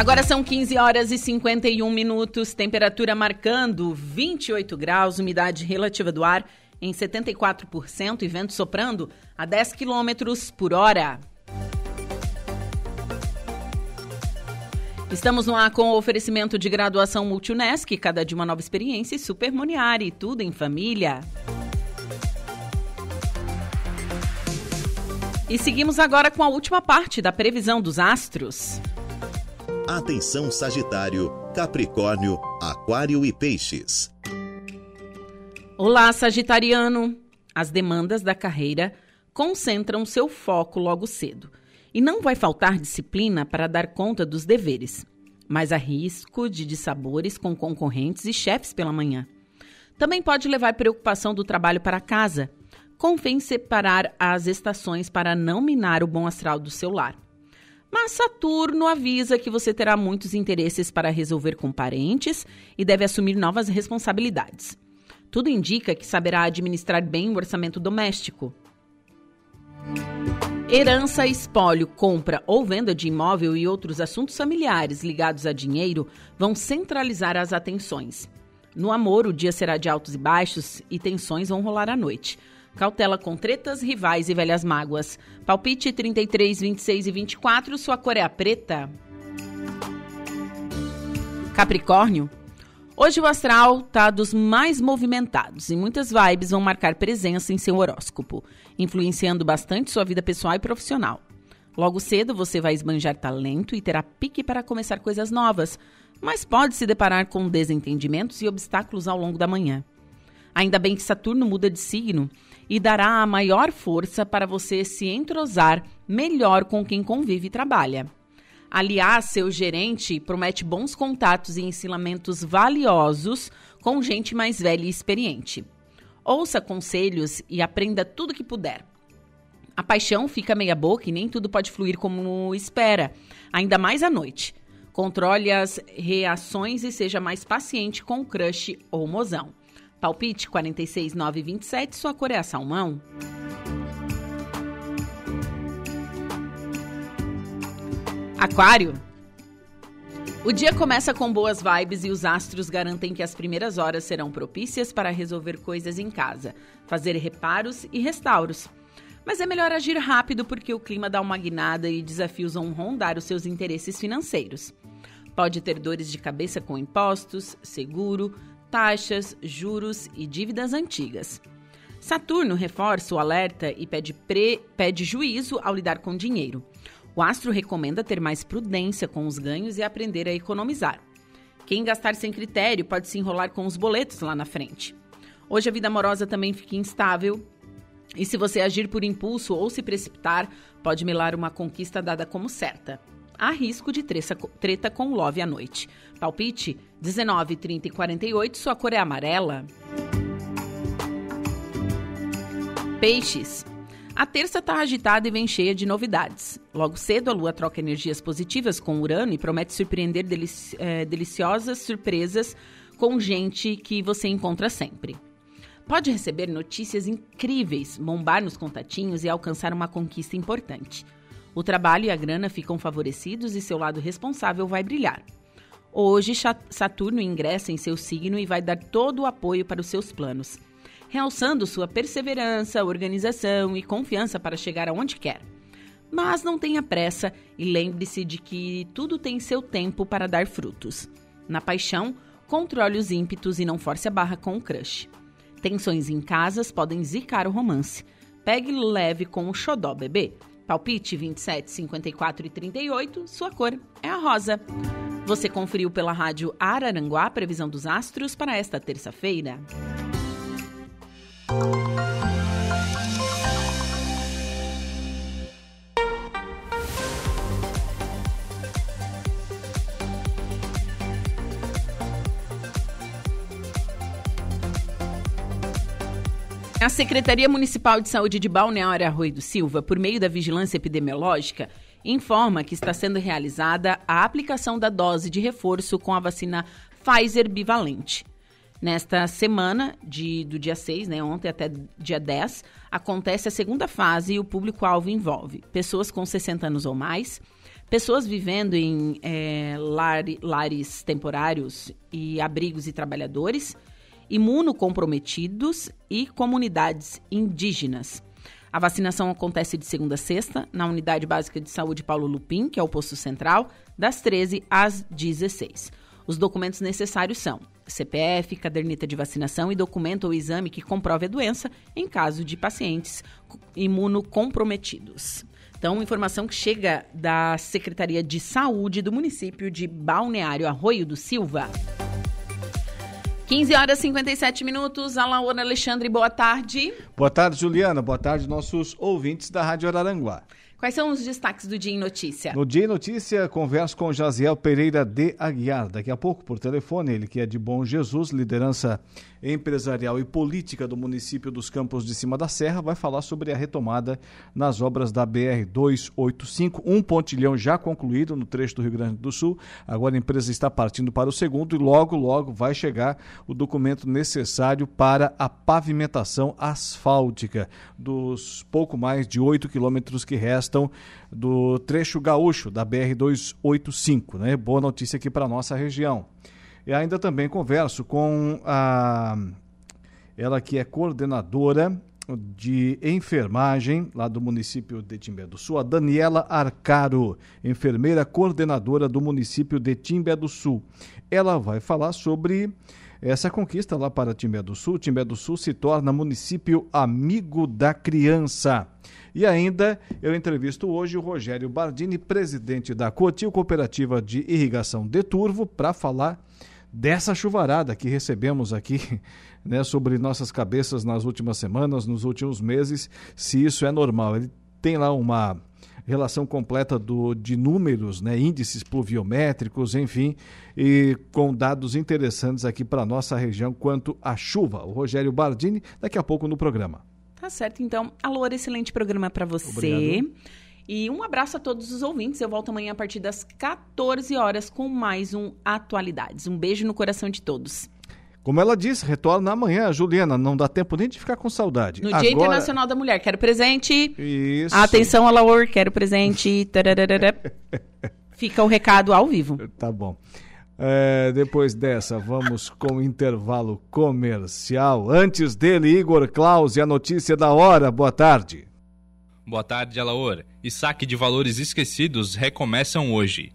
Agora são 15 horas e 51 minutos, temperatura marcando 28 graus, umidade relativa do ar em 74% e vento soprando a 10 quilômetros por hora. Estamos no ar com o oferecimento de graduação Multunesc, cada dia uma nova experiência e Super Moniari, tudo em família. E seguimos agora com a última parte da previsão dos astros. Atenção Sagitário, Capricórnio, Aquário e Peixes. Olá, Sagitariano. As demandas da carreira concentram seu foco logo cedo. E não vai faltar disciplina para dar conta dos deveres, mas há risco de dissabores com concorrentes e chefes pela manhã. Também pode levar preocupação do trabalho para casa. Convém separar as estações para não minar o bom astral do seu lar. Mas Saturno avisa que você terá muitos interesses para resolver com parentes e deve assumir novas responsabilidades. Tudo indica que saberá administrar bem o orçamento doméstico. Herança, espólio, compra ou venda de imóvel e outros assuntos familiares ligados a dinheiro vão centralizar as atenções. No amor, o dia será de altos e baixos e tensões vão rolar à noite. Cautela com tretas, rivais e velhas mágoas. Palpite 33, 26 e 24, sua cor é a preta. Capricórnio. Hoje o astral tá dos mais movimentados e muitas vibes vão marcar presença em seu horóscopo, influenciando bastante sua vida pessoal e profissional. Logo cedo você vai esbanjar talento e terá pique para começar coisas novas, mas pode se deparar com desentendimentos e obstáculos ao longo da manhã. Ainda bem que Saturno muda de signo e dará a maior força para você se entrosar melhor com quem convive e trabalha. Aliás, seu gerente promete bons contatos e ensinamentos valiosos com gente mais velha e experiente. Ouça conselhos e aprenda tudo que puder. A paixão fica meia boca e nem tudo pode fluir como espera, ainda mais à noite. Controle as reações e seja mais paciente com o crush ou mozão. Palpite 46927, sua cor é a salmão. Aquário. O dia começa com boas vibes e os astros garantem que as primeiras horas serão propícias para resolver coisas em casa, fazer reparos e restauros. Mas é melhor agir rápido porque o clima dá uma guinada e desafios vão rondar os seus interesses financeiros. Pode ter dores de cabeça com impostos, seguro, taxas, juros e dívidas antigas. Saturno reforça o alerta e pede, pre, pede juízo ao lidar com dinheiro. O astro recomenda ter mais prudência com os ganhos e aprender a economizar. Quem gastar sem critério pode se enrolar com os boletos lá na frente. Hoje a vida amorosa também fica instável. E se você agir por impulso ou se precipitar, pode melar uma conquista dada como certa há risco de treta com love à noite. Palpite 19, 30 e 48, sua cor é amarela. Peixes. A terça está agitada e vem cheia de novidades. Logo cedo, a Lua troca energias positivas com Urano e promete surpreender é, deliciosas surpresas com gente que você encontra sempre. Pode receber notícias incríveis, bombar nos contatinhos e alcançar uma conquista importante. O trabalho e a grana ficam favorecidos e seu lado responsável vai brilhar. Hoje, Saturno ingressa em seu signo e vai dar todo o apoio para os seus planos, realçando sua perseverança, organização e confiança para chegar aonde quer. Mas não tenha pressa e lembre-se de que tudo tem seu tempo para dar frutos. Na paixão, controle os ímpetos e não force a barra com o crush. Tensões em casas podem zicar o romance. Pegue leve com o xodó bebê. Palpite 27, 54 e 38, sua cor é a rosa. Você conferiu pela rádio Araranguá a previsão dos astros para esta terça-feira. A Secretaria Municipal de Saúde de Balneário Arroio do Silva, por meio da vigilância epidemiológica, informa que está sendo realizada a aplicação da dose de reforço com a vacina Pfizer bivalente. Nesta semana, de, do dia 6, né, ontem até dia 10, acontece a segunda fase e o público-alvo envolve pessoas com 60 anos ou mais, pessoas vivendo em é, lar, lares temporários e abrigos e trabalhadores, imunocomprometidos e comunidades indígenas. A vacinação acontece de segunda a sexta, na Unidade Básica de Saúde Paulo Lupim, que é o posto central, das 13 às 16. Os documentos necessários são CPF, caderneta de vacinação e documento ou exame que comprove a doença em caso de pacientes imunocomprometidos. Então, informação que chega da Secretaria de Saúde do município de Balneário Arroio do Silva. 15 horas e 57 minutos. Alaor Alexandre, boa tarde. Boa tarde, Juliana. Boa tarde, nossos ouvintes da Rádio Araranguá. Quais são os destaques do Dia em Notícia? No Dia em Notícia, converso com Jaziel Pereira de Aguiar. Daqui a pouco, por telefone, ele que é de Bom Jesus, liderança empresarial e política do município dos Campos de Cima da Serra, vai falar sobre a retomada nas obras da BR-285. Um pontilhão já concluído no trecho do Rio Grande do Sul. Agora a empresa está partindo para o segundo e logo, logo vai chegar o documento necessário para a pavimentação asfáltica dos pouco mais de 8 quilômetros que restam do trecho gaúcho da BR-285. Né? Boa notícia aqui para nossa região. E ainda também converso com a ela que é coordenadora de enfermagem lá do município de Timbé do Sul, a Daniela Arcaro, enfermeira coordenadora do município de Timbé do Sul. Ela vai falar sobre essa conquista lá para Timbé do Sul. Timbé do Sul se torna município amigo da criança. E ainda eu entrevisto hoje o Rogério Bardini, presidente da Cotil Cooperativa de Irrigação de Turvo, para falar dessa chuvarada que recebemos aqui né, sobre nossas cabeças nas últimas semanas, nos últimos meses, se isso é normal. Ele tem lá uma relação completa do, de números, né, índices pluviométricos, enfim, e com dados interessantes aqui para nossa região quanto à chuva. O Rogério Bardini, daqui a pouco no programa. Tá certo, então. Alô, excelente programa para você. Obrigado. E um abraço a todos os ouvintes. Eu volto amanhã a partir das 14 horas com mais um Atualidades. Um beijo no coração de todos. Como ela disse, retorna amanhã, Juliana. Não dá tempo nem de ficar com saudade. No Agora... Dia Internacional da Mulher. Quero presente. Isso. Atenção, Alaor. Quero presente. Fica o recado ao vivo. Tá bom. É, depois dessa, vamos com o intervalo comercial. Antes dele, Igor Claus e a notícia da hora. Boa tarde. Boa tarde, Alaor. E saque de valores esquecidos recomeçam hoje.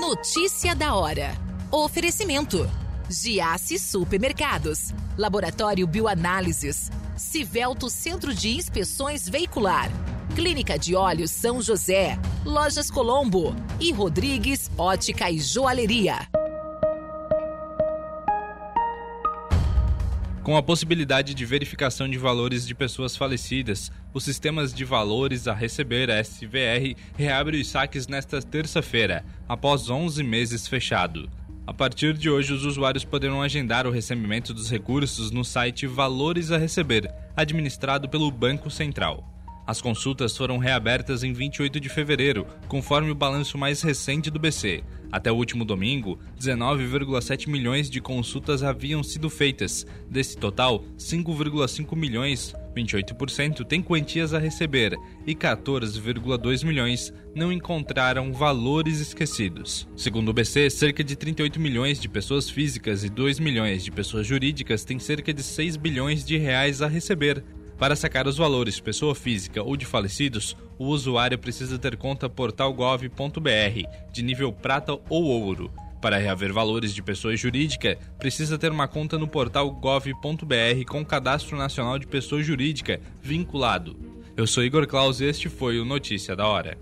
Notícia da hora. Oferecimento. Giasse Supermercados. Laboratório Bioanálises. Civelto Centro de Inspeções Veicular. Clínica de Olhos São José. Lojas Colombo. E Rodrigues Ótica e Joalheria. Com a possibilidade de verificação de valores de pessoas falecidas, os sistemas de valores a receber, a SVR, reabre os saques nesta terça-feira, após 11 meses fechado. A partir de hoje, os usuários poderão agendar o recebimento dos recursos no site Valores a Receber, administrado pelo Banco Central. As consultas foram reabertas em 28 de fevereiro, conforme o balanço mais recente do BC. Até o último domingo, 19,7 milhões de consultas haviam sido feitas. Desse total, 5,5 milhões, 28%, têm quantias a receber e 14,2 milhões não encontraram valores esquecidos. Segundo o BC, cerca de 38 milhões de pessoas físicas e 2 milhões de pessoas jurídicas têm cerca de 6 bilhões de reais a receber. Para sacar os valores pessoa física ou de falecidos, o usuário precisa ter conta portal.gov.br de nível prata ou ouro. Para reaver valores de pessoa jurídica, precisa ter uma conta no portal gov.br com Cadastro Nacional de Pessoa Jurídica vinculado. Eu sou Igor Claus e este foi o Notícia da Hora.